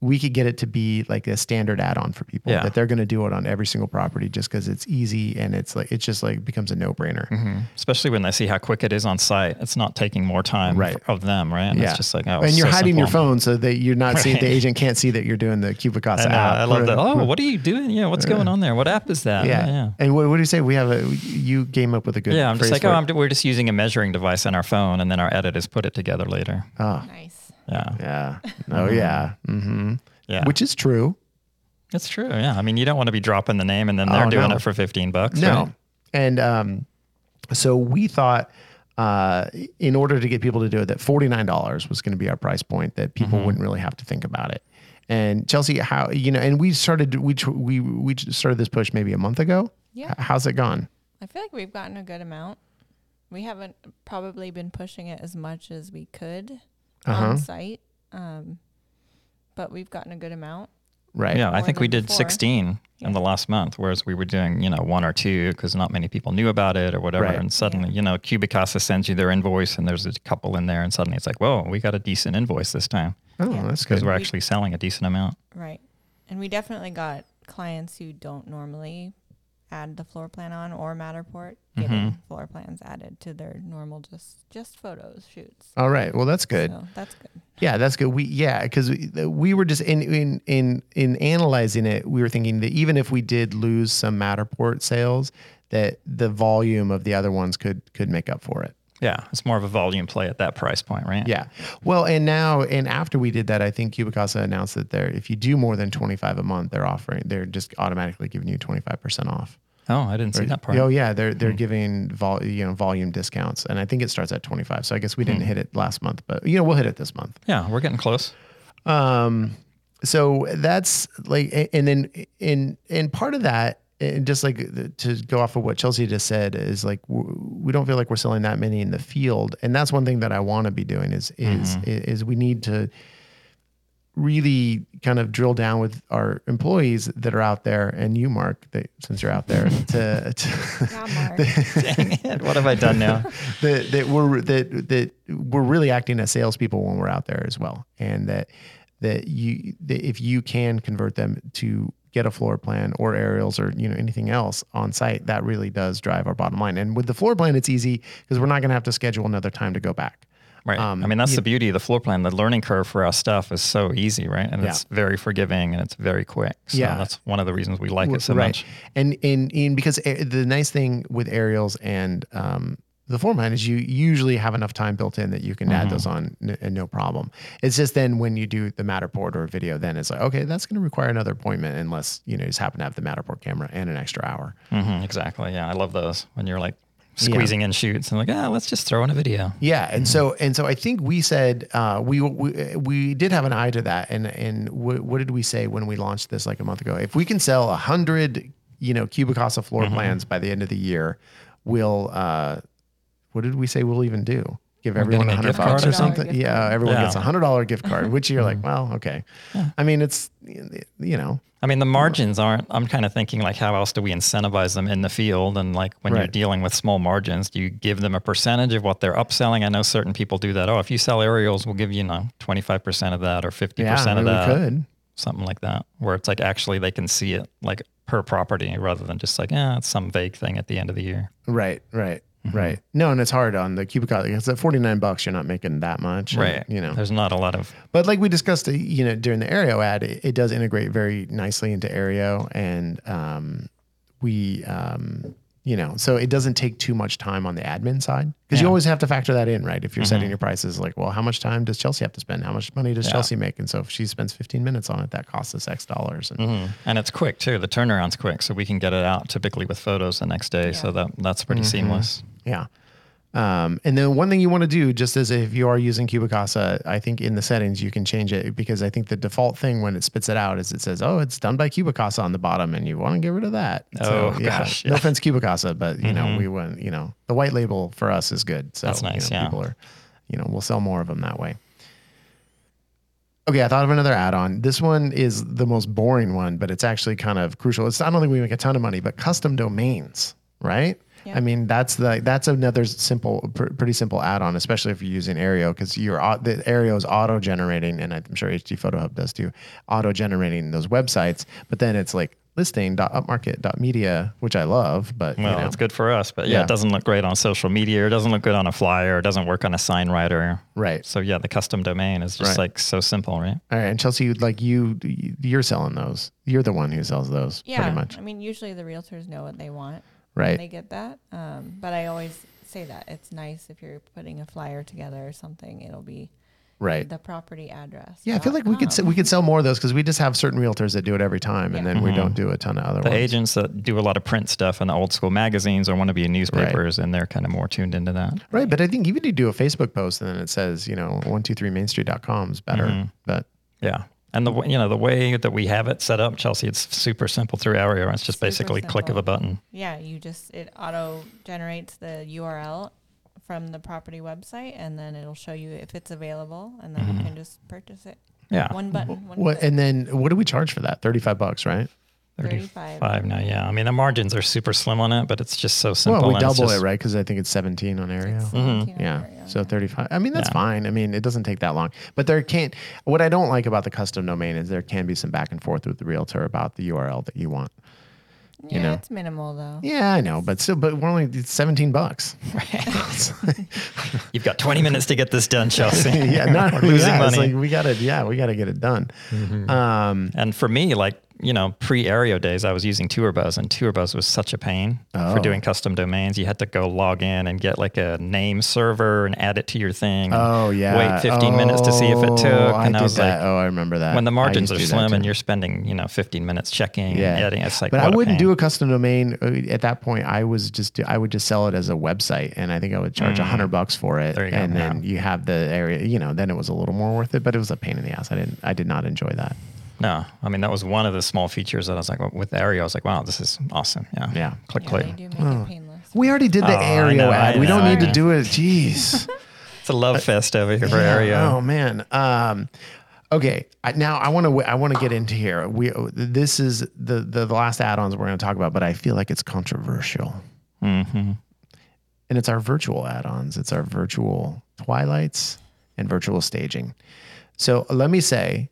we could get it to be like a standard add-on for people Yeah. that they're going to do it on every single property just because it's easy and it's like it's just like becomes a no-brainer. Mm-hmm. Especially when they see how quick it is on site. It's not taking more time Right. of them, right? And Yeah, It's just like, oh, and you're so hiding your phone so that you're not seeing the agent can't see that you're doing the Cubicasa I know. app. I love that. Oh, what are you doing? Yeah, what's going on there? What app is that? Yeah. yeah. And what, what do you say? We have a you came up with a good. Yeah, I'm just like, oh. I'm, we're just using a measuring device on our phone, and then our editors put it together later. Oh, Nice. Yeah, yeah. Oh, yeah. Mm-hmm. yeah. Which is true. it's true. Yeah, I mean, you don't want to be dropping the name and then they're Oh, doing no. it for 15 bucks. No. right? And um, so we thought, uh, in order to get people to do it, that forty nine dollars was going to be our price point. That Mm-hmm. people wouldn't really have to think about it. And Chelsea, how you know? And we started we we we started this push maybe a month ago. Yeah. H- How's it gone? I feel like we've gotten a good amount. We haven't probably been pushing it as much as we could Uh-huh. on site, um, but we've gotten a good amount. Right. Yeah, I think we did before. 16 Yeah. in the last month, whereas we were doing, you know, one or two because not many people knew about it or whatever. Right. And suddenly, you know, Cubicasa sends you their invoice and there's a couple in there, and suddenly it's like, whoa, we got a decent invoice this time Oh, Yeah. that's because we're We- actually selling a decent amount. Right. And we definitely got clients who don't normally add the floor plan on or Matterport getting Mm-hmm. floor plans added to their normal just just photos shoots. All right. Well, that's good. So that's good. Yeah, that's good. We yeah, because we, we were just in in in in analyzing it, we were thinking that even if we did lose some Matterport sales, that the volume of the other ones could could make up for it. Yeah, it's more of a volume play at that price point, right? Yeah. Well, and now and after we did that, I think Cubicasa announced that they're if you do more than twenty five a month, they're offering they're just automatically giving you twenty five percent off. Oh, I didn't see that part. Oh yeah, they're they're hmm. giving vol you know volume discounts, and I think it starts at twenty five. So I guess we didn't hmm. hit it last month, but you know we'll hit it this month. Yeah, we're getting close. Um, so that's like, and then in in part of that, and just like to go off of what Chelsea just said, is like we don't feel like we're selling that many in the field, and that's one thing that I want to be doing is is mm-hmm. is we need to really kind of drill down with our employees that are out there and you mark that since you're out there [LAUGHS] to, to Yeah, Mark. [LAUGHS] Dang it. What have I done now? [LAUGHS] that that we're that that we're really acting as salespeople when we're out there as well, and that that you that if you can convert them to get a floor plan or aerials or you know anything else on site, that really does drive our bottom line. And with the floor plan, it's easy because we're not going to have to schedule another time to go back. Right. Um, I mean, that's you- the beauty of the floor plan. The learning curve for our stuff is so easy, right? And Yeah. it's very forgiving and it's very quick. So Yeah. that's one of the reasons we like it so right. much. And and and because a- the nice thing with aerials and um, the floor plan is you usually have enough time built in that you can Mm-hmm. add those on n- and no problem. It's just then when you do the Matterport or video, then it's like okay, that's going to require another appointment unless you know you just happen to have the Matterport camera and an extra hour. hmm exactly. Yeah. I love those when you're like squeezing in shoots and like, ah, let's just throw in a video. Yeah, and so and so I think we said uh, we, we we did have an eye to that, and and what, what did we say when we launched this like a month ago? If we can sell a hundred, you know, Cubicasa floor Mm-hmm. plans by the end of the year, we'll uh, what did we say we'll even do? Give We're everyone a hundred gift bucks or or something. something? Yeah, everyone Yeah. gets a hundred dollar gift card, which you're like, mm. well, okay. I mean, it's you know, I mean, the margins aren't, I'm kind of thinking like, how else do we incentivize them in the field? And like when you're dealing with small margins, do you give them a percentage of what they're upselling? I know certain people do that. Oh, if you sell aerials, we'll give you, you know, 25% of that or 50% yeah, I of mean, we that. could. something like that, where it's like actually they can see it like per property rather than just like, yeah, it's some vague thing at the end of the year. Right, right. Right. No, and it's hard on the Cubicasa because at forty nine bucks, you're not making that much, and, Right. You know, there's not a lot of, But like we discussed, uh, you know, during the Aryeo ad, it, it does integrate very nicely into Aryeo, and um, we, um, you know, so it doesn't take too much time on the admin side because you Yeah. Mm-hmm. always have to factor that in, right? If you're setting your prices, like, well, how much time does Chelsea have to spend? How much money does. Chelsea make? And so if she spends 15 minutes on it, that costs us X dollars. And and it's quick too. The turnaround's quick, so we can get it out typically with photos the next day. So that that's pretty Mm-hmm. seamless. Yeah. Um, and then one thing you want to do, just as if you are using Cubicasa, I think in the settings you can change it because I think the default thing when it spits it out is it says, "Oh, it's done by Cubicasa" on the bottom, and you want to get rid of that. Oh, yeah, gosh, no yeah. offense, Cubicasa, but you know we want you know the white label for us is good. So That's nice, you know, yeah. people are, you know, we'll sell more of them that way. Okay, I thought of another add-on. This one is the most boring one, but it's actually kind of crucial. It's I don't think we make a ton of money, but custom domains, right? Yeah. I mean, that's the that's another simple, pr- pretty simple add-on, especially if you're using Aryeo, because your the Aryeo is auto-generating, and I'm sure HD Photo Hub does too, auto-generating those websites. But then it's like listing.upmarket.media, which I love, but Well, you know, it's good for us, but yeah, Yeah. it doesn't look great on social media. It doesn't look good on a flyer. It doesn't work on a sign writer. right. So yeah, the custom domain is just Right. like so simple, right? All right, and Chelsea, like you, you're selling those. You're the one who sells those, Yeah. pretty much, I mean, usually the realtors know what they want. Right? They get that. Um, but I always say that it's nice if you're putting a flyer together or something. It'll be Right. the property address. Yeah, I feel like we could se- we could sell more of those because we just have certain realtors that do it every time, and Yeah. then we Mhm. don't do a ton of other The ones. agents that do a lot of print stuff in the old school magazines or want to be in newspapers, and they're kind of more tuned into that. Right, but I think even if you do a Facebook post and then it says, you know, one two three mainstreet.com is better. Mhm. But Yeah. And the you know the way that we have it set up, Chelsea, it's super simple through Aryeo. It's just Super basically click of a button. Yeah, you just it auto generates the URL from the property website, and then it'll show you if it's available, and then Mhm. you can just purchase it. Yeah. One button, one what? click. And then what do we charge for that? Thirty five bucks, right? 35. Five now, yeah. I mean, the margins are super slim on it, but it's just so simple. well, we double just- it, right? Because I think it's seventeen on Aryeo. It's Mhm. Yeah. over, So 35. I mean, that's Yeah. fine. I mean, it doesn't take that long. But there can't, what I don't like about the custom domain is there can be some back and forth with the realtor about the URL that you want. Yeah, you know. it's minimal though. Yeah, I know. But still, but we're only, it's 17 bucks. [LAUGHS] You've got 20 minutes to get this done, Chelsea. [LAUGHS] yeah, not We're losing yeah, it's money. like we got to, yeah, we got to get it done. Um, And for me, like, you know, pre Aryeo days, I was using TourBuzz, and TourBuzz was such a pain Oh. for doing custom domains. You had to go log in and get like a name server and add it to your thing. oh, yeah. Wait 15 minutes to see if it Oh, took. And I did was that. like, oh, I remember that. when the margins are to do that slim and you're spending, you know, 15 minutes checking Yeah. and editing, it's like, but I wouldn't do a custom domain uh, at that point. I was just I would just sell it as a website, and I think I would charge a hundred bucks for it. Mm. You go, and then yeah. you have the area, you know. Then it was a little more worth it, but it was a pain in the ass. I didn't I did not enjoy that. No, I mean, that was one of the small features that I was like, with Aryeo, I was like, wow, this is awesome. Yeah. Yeah. Click, Yeah, click. do make Oh. it. We already did the Oh, Aryeo know, ad. I we don't need to do it. Jeez. [LAUGHS] It's a love fest over here for Yeah. Aryeo. Oh man. Um, okay. I, now I want to I want to get into here. We this is the the, the last add-ons we're going to talk about, but I feel like it's controversial. hmm and it's our virtual add-ons. It's our virtual twilights and virtual staging. So let me say,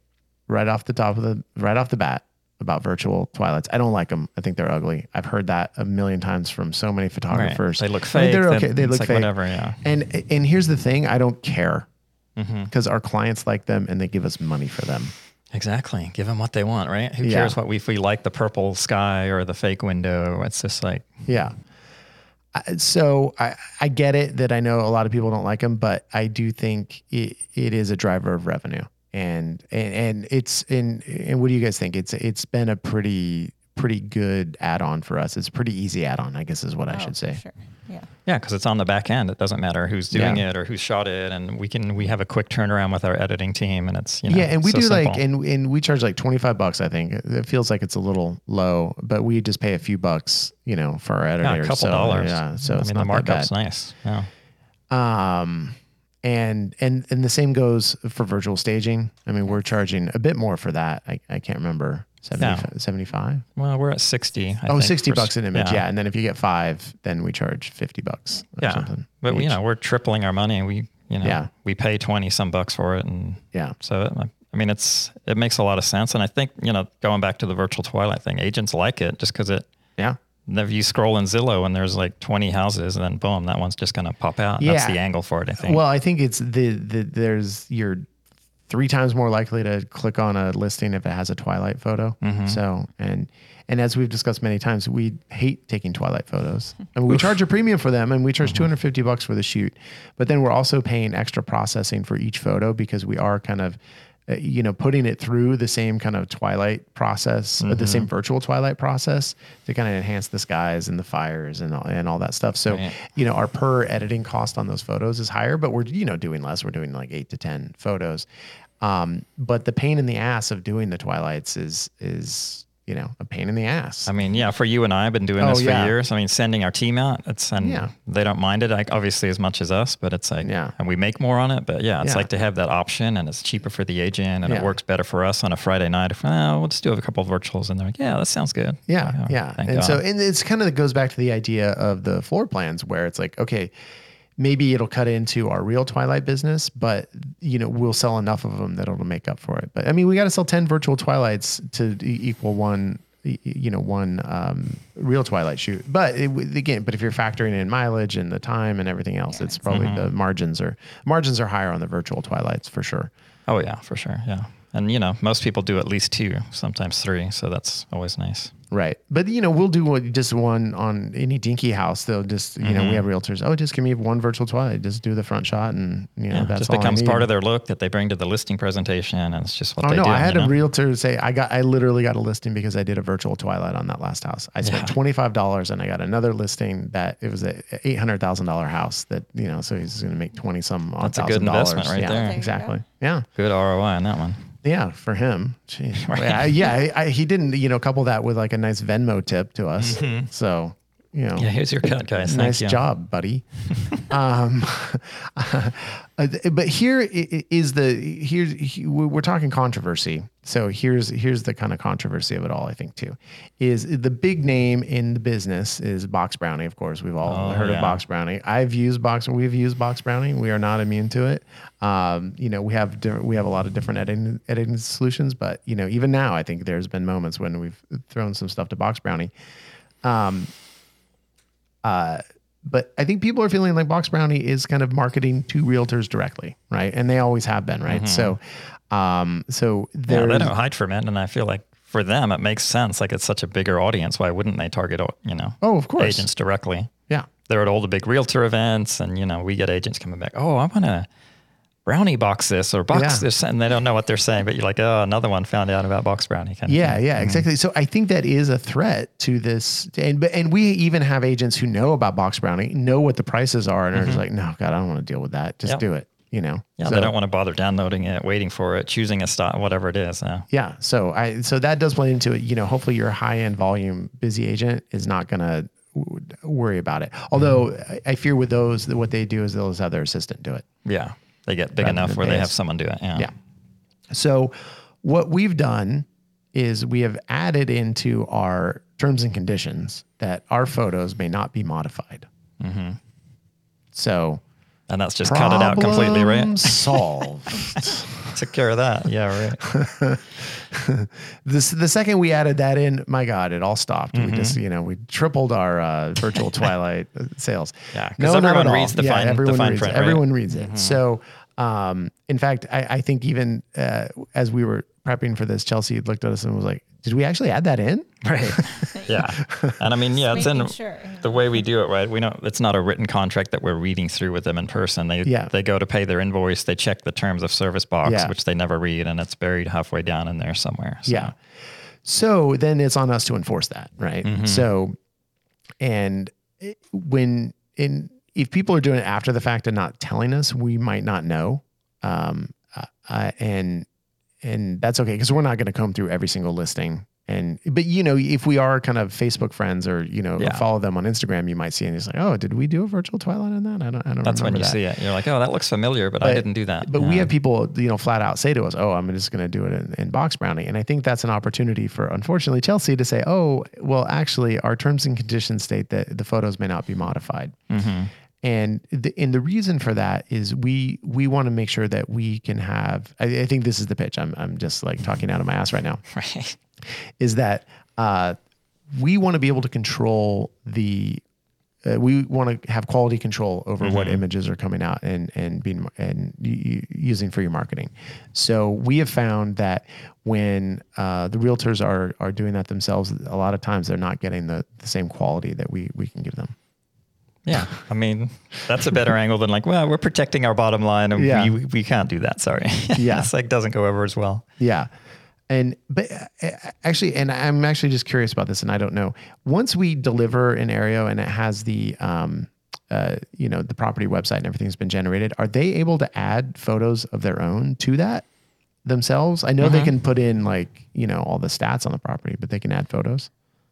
right off the top of the right off the bat about virtual twilights, I don't like them. I think they're ugly. I've heard that a million times from so many Right. photographers. They look I fake. mean, they're okay. They look like fake. whatever. Yeah. And and here's the thing: I don't care mm-hmm. because our clients like them and they give us money for them. Exactly. Give them what they want, right? Who Yeah. cares what we, if we like the purple sky or the fake window? It's just like, Yeah. So I, I get it that I know a lot of people don't like them, but I do think it, it is a driver of revenue, and and and it's in and what do you guys think? It's it's been a pretty pretty good add-on for us. It's a pretty easy add-on, I guess is what I Oh, should say. Sure. Yeah. yeah, because it's on the back end. It doesn't matter who's doing Yeah. it or who shot it, and we can we have a quick turnaround with our editing team, and it's you know yeah, and we so do like and and we charge like twenty five bucks. I think it feels like it's a little low, but we just pay a few bucks, you know, for our editors. yeah, a couple so, dollars. Yeah, so I it's mean not the markup's nice. Yeah. Um, and and and the same goes for virtual staging. I mean, we're charging a bit more for that. I, I can't remember 70, 75? Well, we're at 60. I Oh, think, 60 bucks an image. Yeah. And then if you get five, then we charge 50 bucks or Yeah. something. But you know, we're tripling our money. We, you know, Yeah. we pay 20 some bucks for it. And yeah. so, it, I mean, it's, it makes a lot of sense. And I think, you know, going back to the virtual twilight thing, agents like it just because it, Yeah. If you scroll in Zillow and there's like 20 houses and then boom, that one's just going to pop out. Yeah. That's the angle for it, I think. Well, I think it's the, the there's you're three times more likely to click on a listing if it has a twilight photo. Mm-hmm. So and and as we've discussed many times, we hate taking twilight photos. [LAUGHS] And we charge a premium for them and we Mm-hmm. charge 250 bucks for the shoot. But then we're also paying extra processing for each photo because we are kind of you know putting it through the same kind of twilight process, uh, the Mm-hmm. same virtual twilight process to kind of enhance the skies and the fires and all, and all that stuff. So you know, our per editing cost on those photos is higher, but we're, you know, doing less. We're doing like eight to 10 photos. Um, but the pain in the ass of doing the twilights is, is, you know a pain in the ass. I mean, yeah, for you and I, I've been doing Oh, this for yeah. years. I mean, sending our team out, it's and Yeah. they don't mind it, like obviously as much as us, but it's like, Yeah. and we make more on it. But yeah, it's Yeah. like to have that option, and it's cheaper for the agent, and it works better for us on a Friday night. If oh, we'll just do have a couple of virtuals, and they're like, yeah, that sounds good. Yeah, yeah. And God. so, and it's kind of goes back to the idea of the floor plans where it's like, okay, maybe it'll cut into our real Twilight business, but you know, we'll sell enough of them that it'll make up for it. But I mean, we got to sell 10 virtual Twilights to equal one, you know, one um, real Twilight shoot. But it, again, but if you're factoring in mileage and the time and everything else, it's probably Mm-hmm. the margins are margins are higher on the virtual Twilights for sure. oh yeah, for sure, yeah. And you know, most people do at least two, sometimes three, so that's always nice. Right. But you know, we'll do one- just one on any dinky house. They'll just, you know, we mm-hmm. have realtors. Oh, just give me one virtual twilight. Just do the front shot and you know, Yeah, that's just all I becomes need. part of their look that they bring to the listing presentation, and it's just what Oh they no, do. I had you a know? realtor say I got I literally got a listing because I did a virtual twilight on that last house. I spent Yeah. twenty five dollars and I got another listing that it was a eight hundred thousand dollar house that you know, so he's gonna make twenty some odd That's a good thousand dollars. investment right yeah, there. There Exactly. Yeah. good ROI on that one. Yeah, for him. Jeez. [LAUGHS] Yeah, I- yeah, I, I, he didn't, you know, couple that with like a nice Venmo tip to us. Mm-hmm. So, you know, Yeah, here's your cut, guys. Thank nice you. job, buddy. [LAUGHS] um, [LAUGHS] uh, but here is the here's we're talking controversy. So here's here's the kind of controversy of it all. I think too is the big name in the business is Box Brownie. Of course, we've all Oh, heard yeah. of Box Brownie. I've used Box. We've used Box Brownie. We are not immune to it. Um, you know, we have different, we have a lot of different editing editing solutions, but you know, even now, I think there's been moments when we've thrown some stuff to Box Brownie. Um, uh, but I think people are feeling like Box Brownie is kind of marketing to realtors directly, right? And they always have been, right? So, um, so Mm-hmm. Yeah, they don't hide from it, and I feel like for them it makes sense. Like it's such a bigger audience. Why wouldn't they target, you know, oh, of course, agents directly? yeah, They're at all the big realtor events, and you know, we get agents coming back. Oh, I want to brownie box this or box Yeah. this, and they don't know what they're saying. But you're like, oh, another one found out about box brownie. Kind of yeah, thing. yeah, exactly. So I think that is a threat to this, and and we even have agents who know about Box Brownie, know what the prices are, and are just like, no, God, I don't want to deal with that. Just Yep. do it, you know. Yeah, So- they don't want to bother downloading it, waiting for it, choosing a style, whatever it is. Yeah. Yeah. So I so that does play into it. You know, hopefully your high end volume busy agent is not going to worry about it. Although Mm-hmm. I, I fear with those what they do is they'll just have their assistant do it. Yeah. They get big enough where they have someone do it. Yeah. Yeah. So what we've done is we have added into our terms and conditions that our photos may not be modified. Mm-hmm. So And that's just cut it out completely, right? solved. [LAUGHS] Took care of that. Yeah, right. [LAUGHS] this the second we added that in, my God, it all stopped. Mm-hmm. We just you know we tripled our uh, virtual [LAUGHS] Twilight uh, sales. Yeah, 'cause no, everyone reads the yeah, fine- the everyone fine reads print, it. right? Mm-hmm. Everyone reads it. So, um, in fact, I, I think even uh, as we were prepping for this, Chelsea looked at us and was like, "Did we actually add that in?" [LAUGHS] Right. yeah. And I mean, yeah, it's in sure. the way we do it, right? We know it's not a written contract that we're reading through with them in person. They Yeah. they go to pay their invoice, they check the terms of service box, Yeah. which they never read, and it's buried halfway down in there somewhere. So, Yeah. So then it's on us to enforce that, right? Mm-hmm. So, and it- when in if people are doing it after the fact and not telling us, we might not know, um, uh, uh, and and that's okay because we're not going to comb through every single listing. And but you know if we are kind of Facebook friends or you know Yeah. follow them on Instagram, you might see and it's like, oh, did we do a virtual Twilight on that? I don't. I don't. That's when you that. see it. You're like, oh, that looks familiar, but, I didn't do that. But we have people, you know, flat out say to us, "Oh, I'm just going to do it in, in Box Brownie," and I think that's an opportunity for, unfortunately, Chelsea to say, "Oh, well, actually, our terms and conditions state that the photos may not be modified." Mm-hmm. And the, and the reason for that is we we want to make sure that we can have. I, I think this is the pitch. I'm I'm just like talking out of my ass right now. [LAUGHS] right. Is that uh, we want to be able to control the uh, we want to have quality control over what images are coming out and and being and using for your marketing. So we have found that when uh, the realtors are are doing that themselves, a lot of times they're not getting the, the same quality that we we can give them. Yeah. I mean, that's a better angle than like, well, we're protecting our bottom line and Yeah. we, we can't do that. Sorry. [LAUGHS] Yeah. it's like doesn't go over as well. Yeah. And but uh, actually, and I'm actually just curious about this, and I don't know. Once we deliver an area and it has the, um, uh, you know, the property website and everything's been generated, are they able to add photos of their own to that? themselves? I know they Mhm. can put in like you know all the stats on the property, but they can add photos.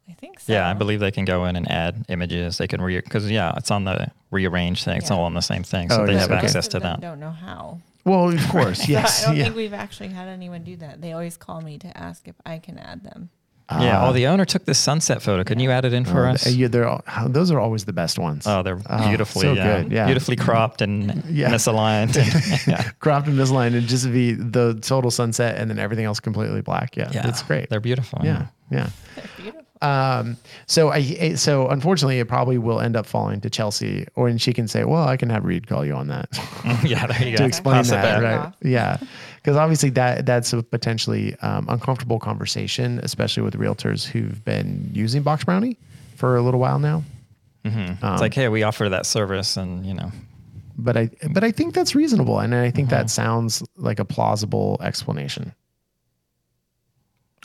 I think so. Yeah, I believe they can go in and add images. They can re because yeah, it's on the rearrange thing. It's Yeah. all on the same thing, so Oh, they is, have okay. access to of them that. Don't know how. Well, of course, So [LAUGHS] yes, I don't yeah. think we've actually had anyone do that. They always call me to ask if I can add them. Yeah. Ah. Oh, the owner took this sunset photo. Can you add it in for Oh, us? th- yeah, they're all, those are always the best ones. Oh, they're Oh, beautifully, so yeah, good, yeah. beautifully cropped and [LAUGHS] Yeah. misaligned. and- [LAUGHS] yeah. cropped and misaligned and just be the total sunset and then everything else completely black. Yeah, yeah, it's great. They're beautiful. yeah, yeah. They're beautiful. Um, so I so unfortunately it probably will end up falling to Chelsea, or and she can say, "Well, I can have Reed call you on that." [LAUGHS] yeah, there you [LAUGHS] go. to explain Pass that, back. back. right? Off. Yeah, because obviously that that's a potentially um, uncomfortable conversation, especially with realtors who've been using Box Brownie for a little while now. Mhm. Um, it's like, hey, we offer that service, and you know, But I but I think that's reasonable, and I think Mm-hmm. that sounds like a plausible explanation.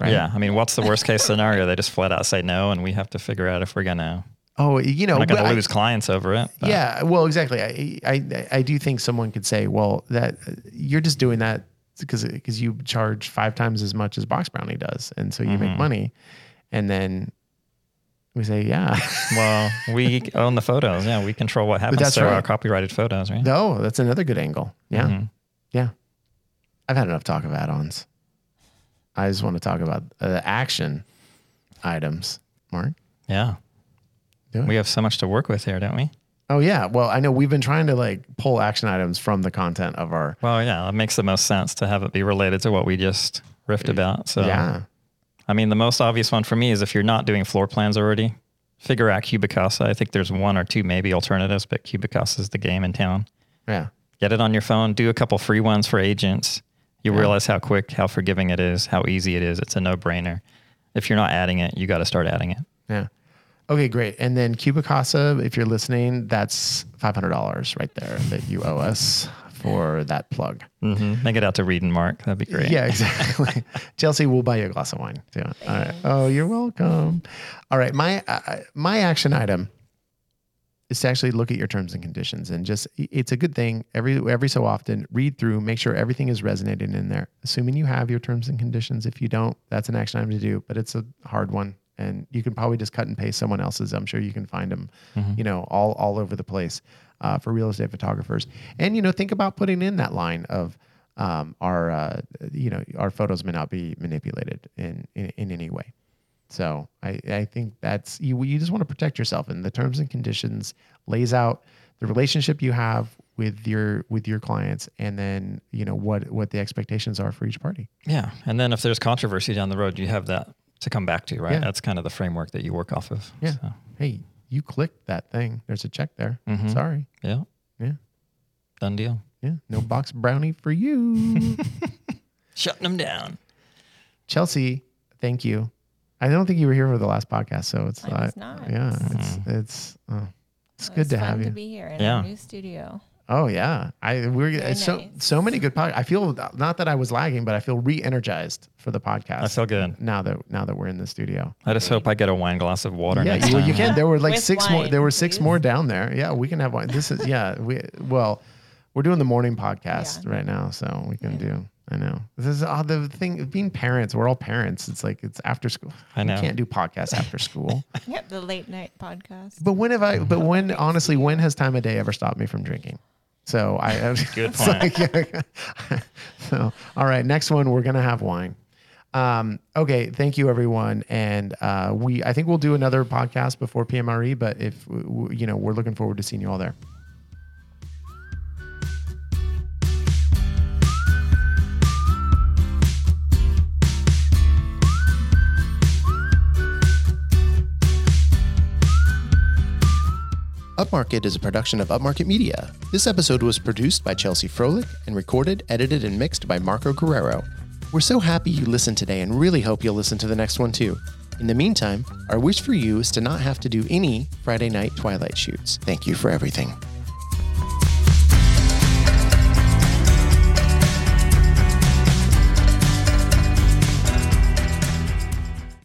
Right? yeah. I mean, what's the worst case scenario? They just flat out say no, and we have to figure out if we're gonna Oh, you know, we're not gonna I- lose clients over it. but- Yeah, well, exactly. I, I I do think someone could say, well, that you're just doing that because because you charge five times as much as Box Brownie does, and so you make Mhm. money, and then we say, yeah, [LAUGHS] Well, we own the photos. Yeah, we control what happens that's to our copyrighted photos, right? no, that's another good angle. Yeah, Mhm. yeah. I've had enough talk of add-ons. I just want to talk about uh, action items. Mark, Yeah. We have so much to work with here, don't we? oh yeah. Well, I know we've been trying to like pull action items from the content of our. Well, yeah, it makes the most sense to have it be related to what we just riffed about. So, yeah. I mean, the most obvious one for me is if you're not doing floor plans already, figure out Cubicasa. I think there's one or two maybe alternatives, but Cubicasa is the game in town. Yeah. Get it on your phone. Do a couple free ones for agents. You Yeah. realize how quick, how forgiving it is, how easy it is. It's a no brainer. If you're not adding it, you got to start adding it. Yeah. Okay, great. And then Cubicasa, if you're listening, that's five hundred dollars right there that you owe us for that plug. Mm-hmm. Make it out to Reed and Mark. That'd be great. Yeah, exactly. [LAUGHS] Chelsea, we'll buy you a glass of wine too. All right. Oh, you're welcome. All right. My uh, my action item is to actually look at your terms and conditions and just it's a good thing. Every every so often read through make sure everything is resonating in there. Assuming you have your terms and conditions. If you don't that's an action item to do but it's a hard one. And you can probably just cut and paste someone else's. I'm sure you can find them you know all all over the place uh, for real estate photographers. And you know think about putting in that line of um, our uh, you know our photos may not be manipulated in in, in any way so I, I think that's you. You just want to protect yourself, and the terms and conditions lays out the relationship you have with your with your clients, and then you know what what the expectations are for each party. Yeah. And then if there's controversy down the road, you have that to come back to, right? Yeah. That's kind of the framework that you work off of. Yeah. So, Hey, you clicked that thing. There's a check there. Mhm. Sorry. yeah. Yeah. Done deal. Yeah. No box brownie for you. [LAUGHS] Shutting them down. Chelsea, thank you. I don't think you were here for the last podcast, so it's I was not. Yeah, it's hmm. it's oh, it's It good was to fun have you. to be here in Yeah. our new studio. Oh yeah, I we're Very so nice. so many good podcasts. I feel not that I was lagging, but I feel re-energized for the podcast. I feel good. now that now that we're in the studio. I just hope I get a wine glass of water yeah, next you, time. you can. There were like With six more. wine, There were six please. more down there. Yeah, we can have one. This is yeah. We well, we're doing the morning podcast Yeah. right now, so we can do. I know this is uh, the thing. Being parents, we're all parents. It's like it's after school. I know. We can't do podcasts after [LAUGHS] school. Yep, the late night podcast. But when have I? But when honestly, when has time of day ever stopped me from drinking? So I. [LAUGHS] Good it's point. [LAUGHS] like- so all right, next one we're gonna have wine. Um, okay, thank you everyone, and uh, we I think we'll do another podcast before PMRE. But if w- w- you know, we're looking forward to seeing you all there. Upmarket is a production of Upmarket Media. This episode was produced by Chelsea Froelich and recorded, edited, and mixed by Marco Guerrero. We're so happy you listened today and really hope you'll listen to the next one too. In the meantime, our wish for you is to not have to do any Friday night Twilight shoots. Thank you for everything.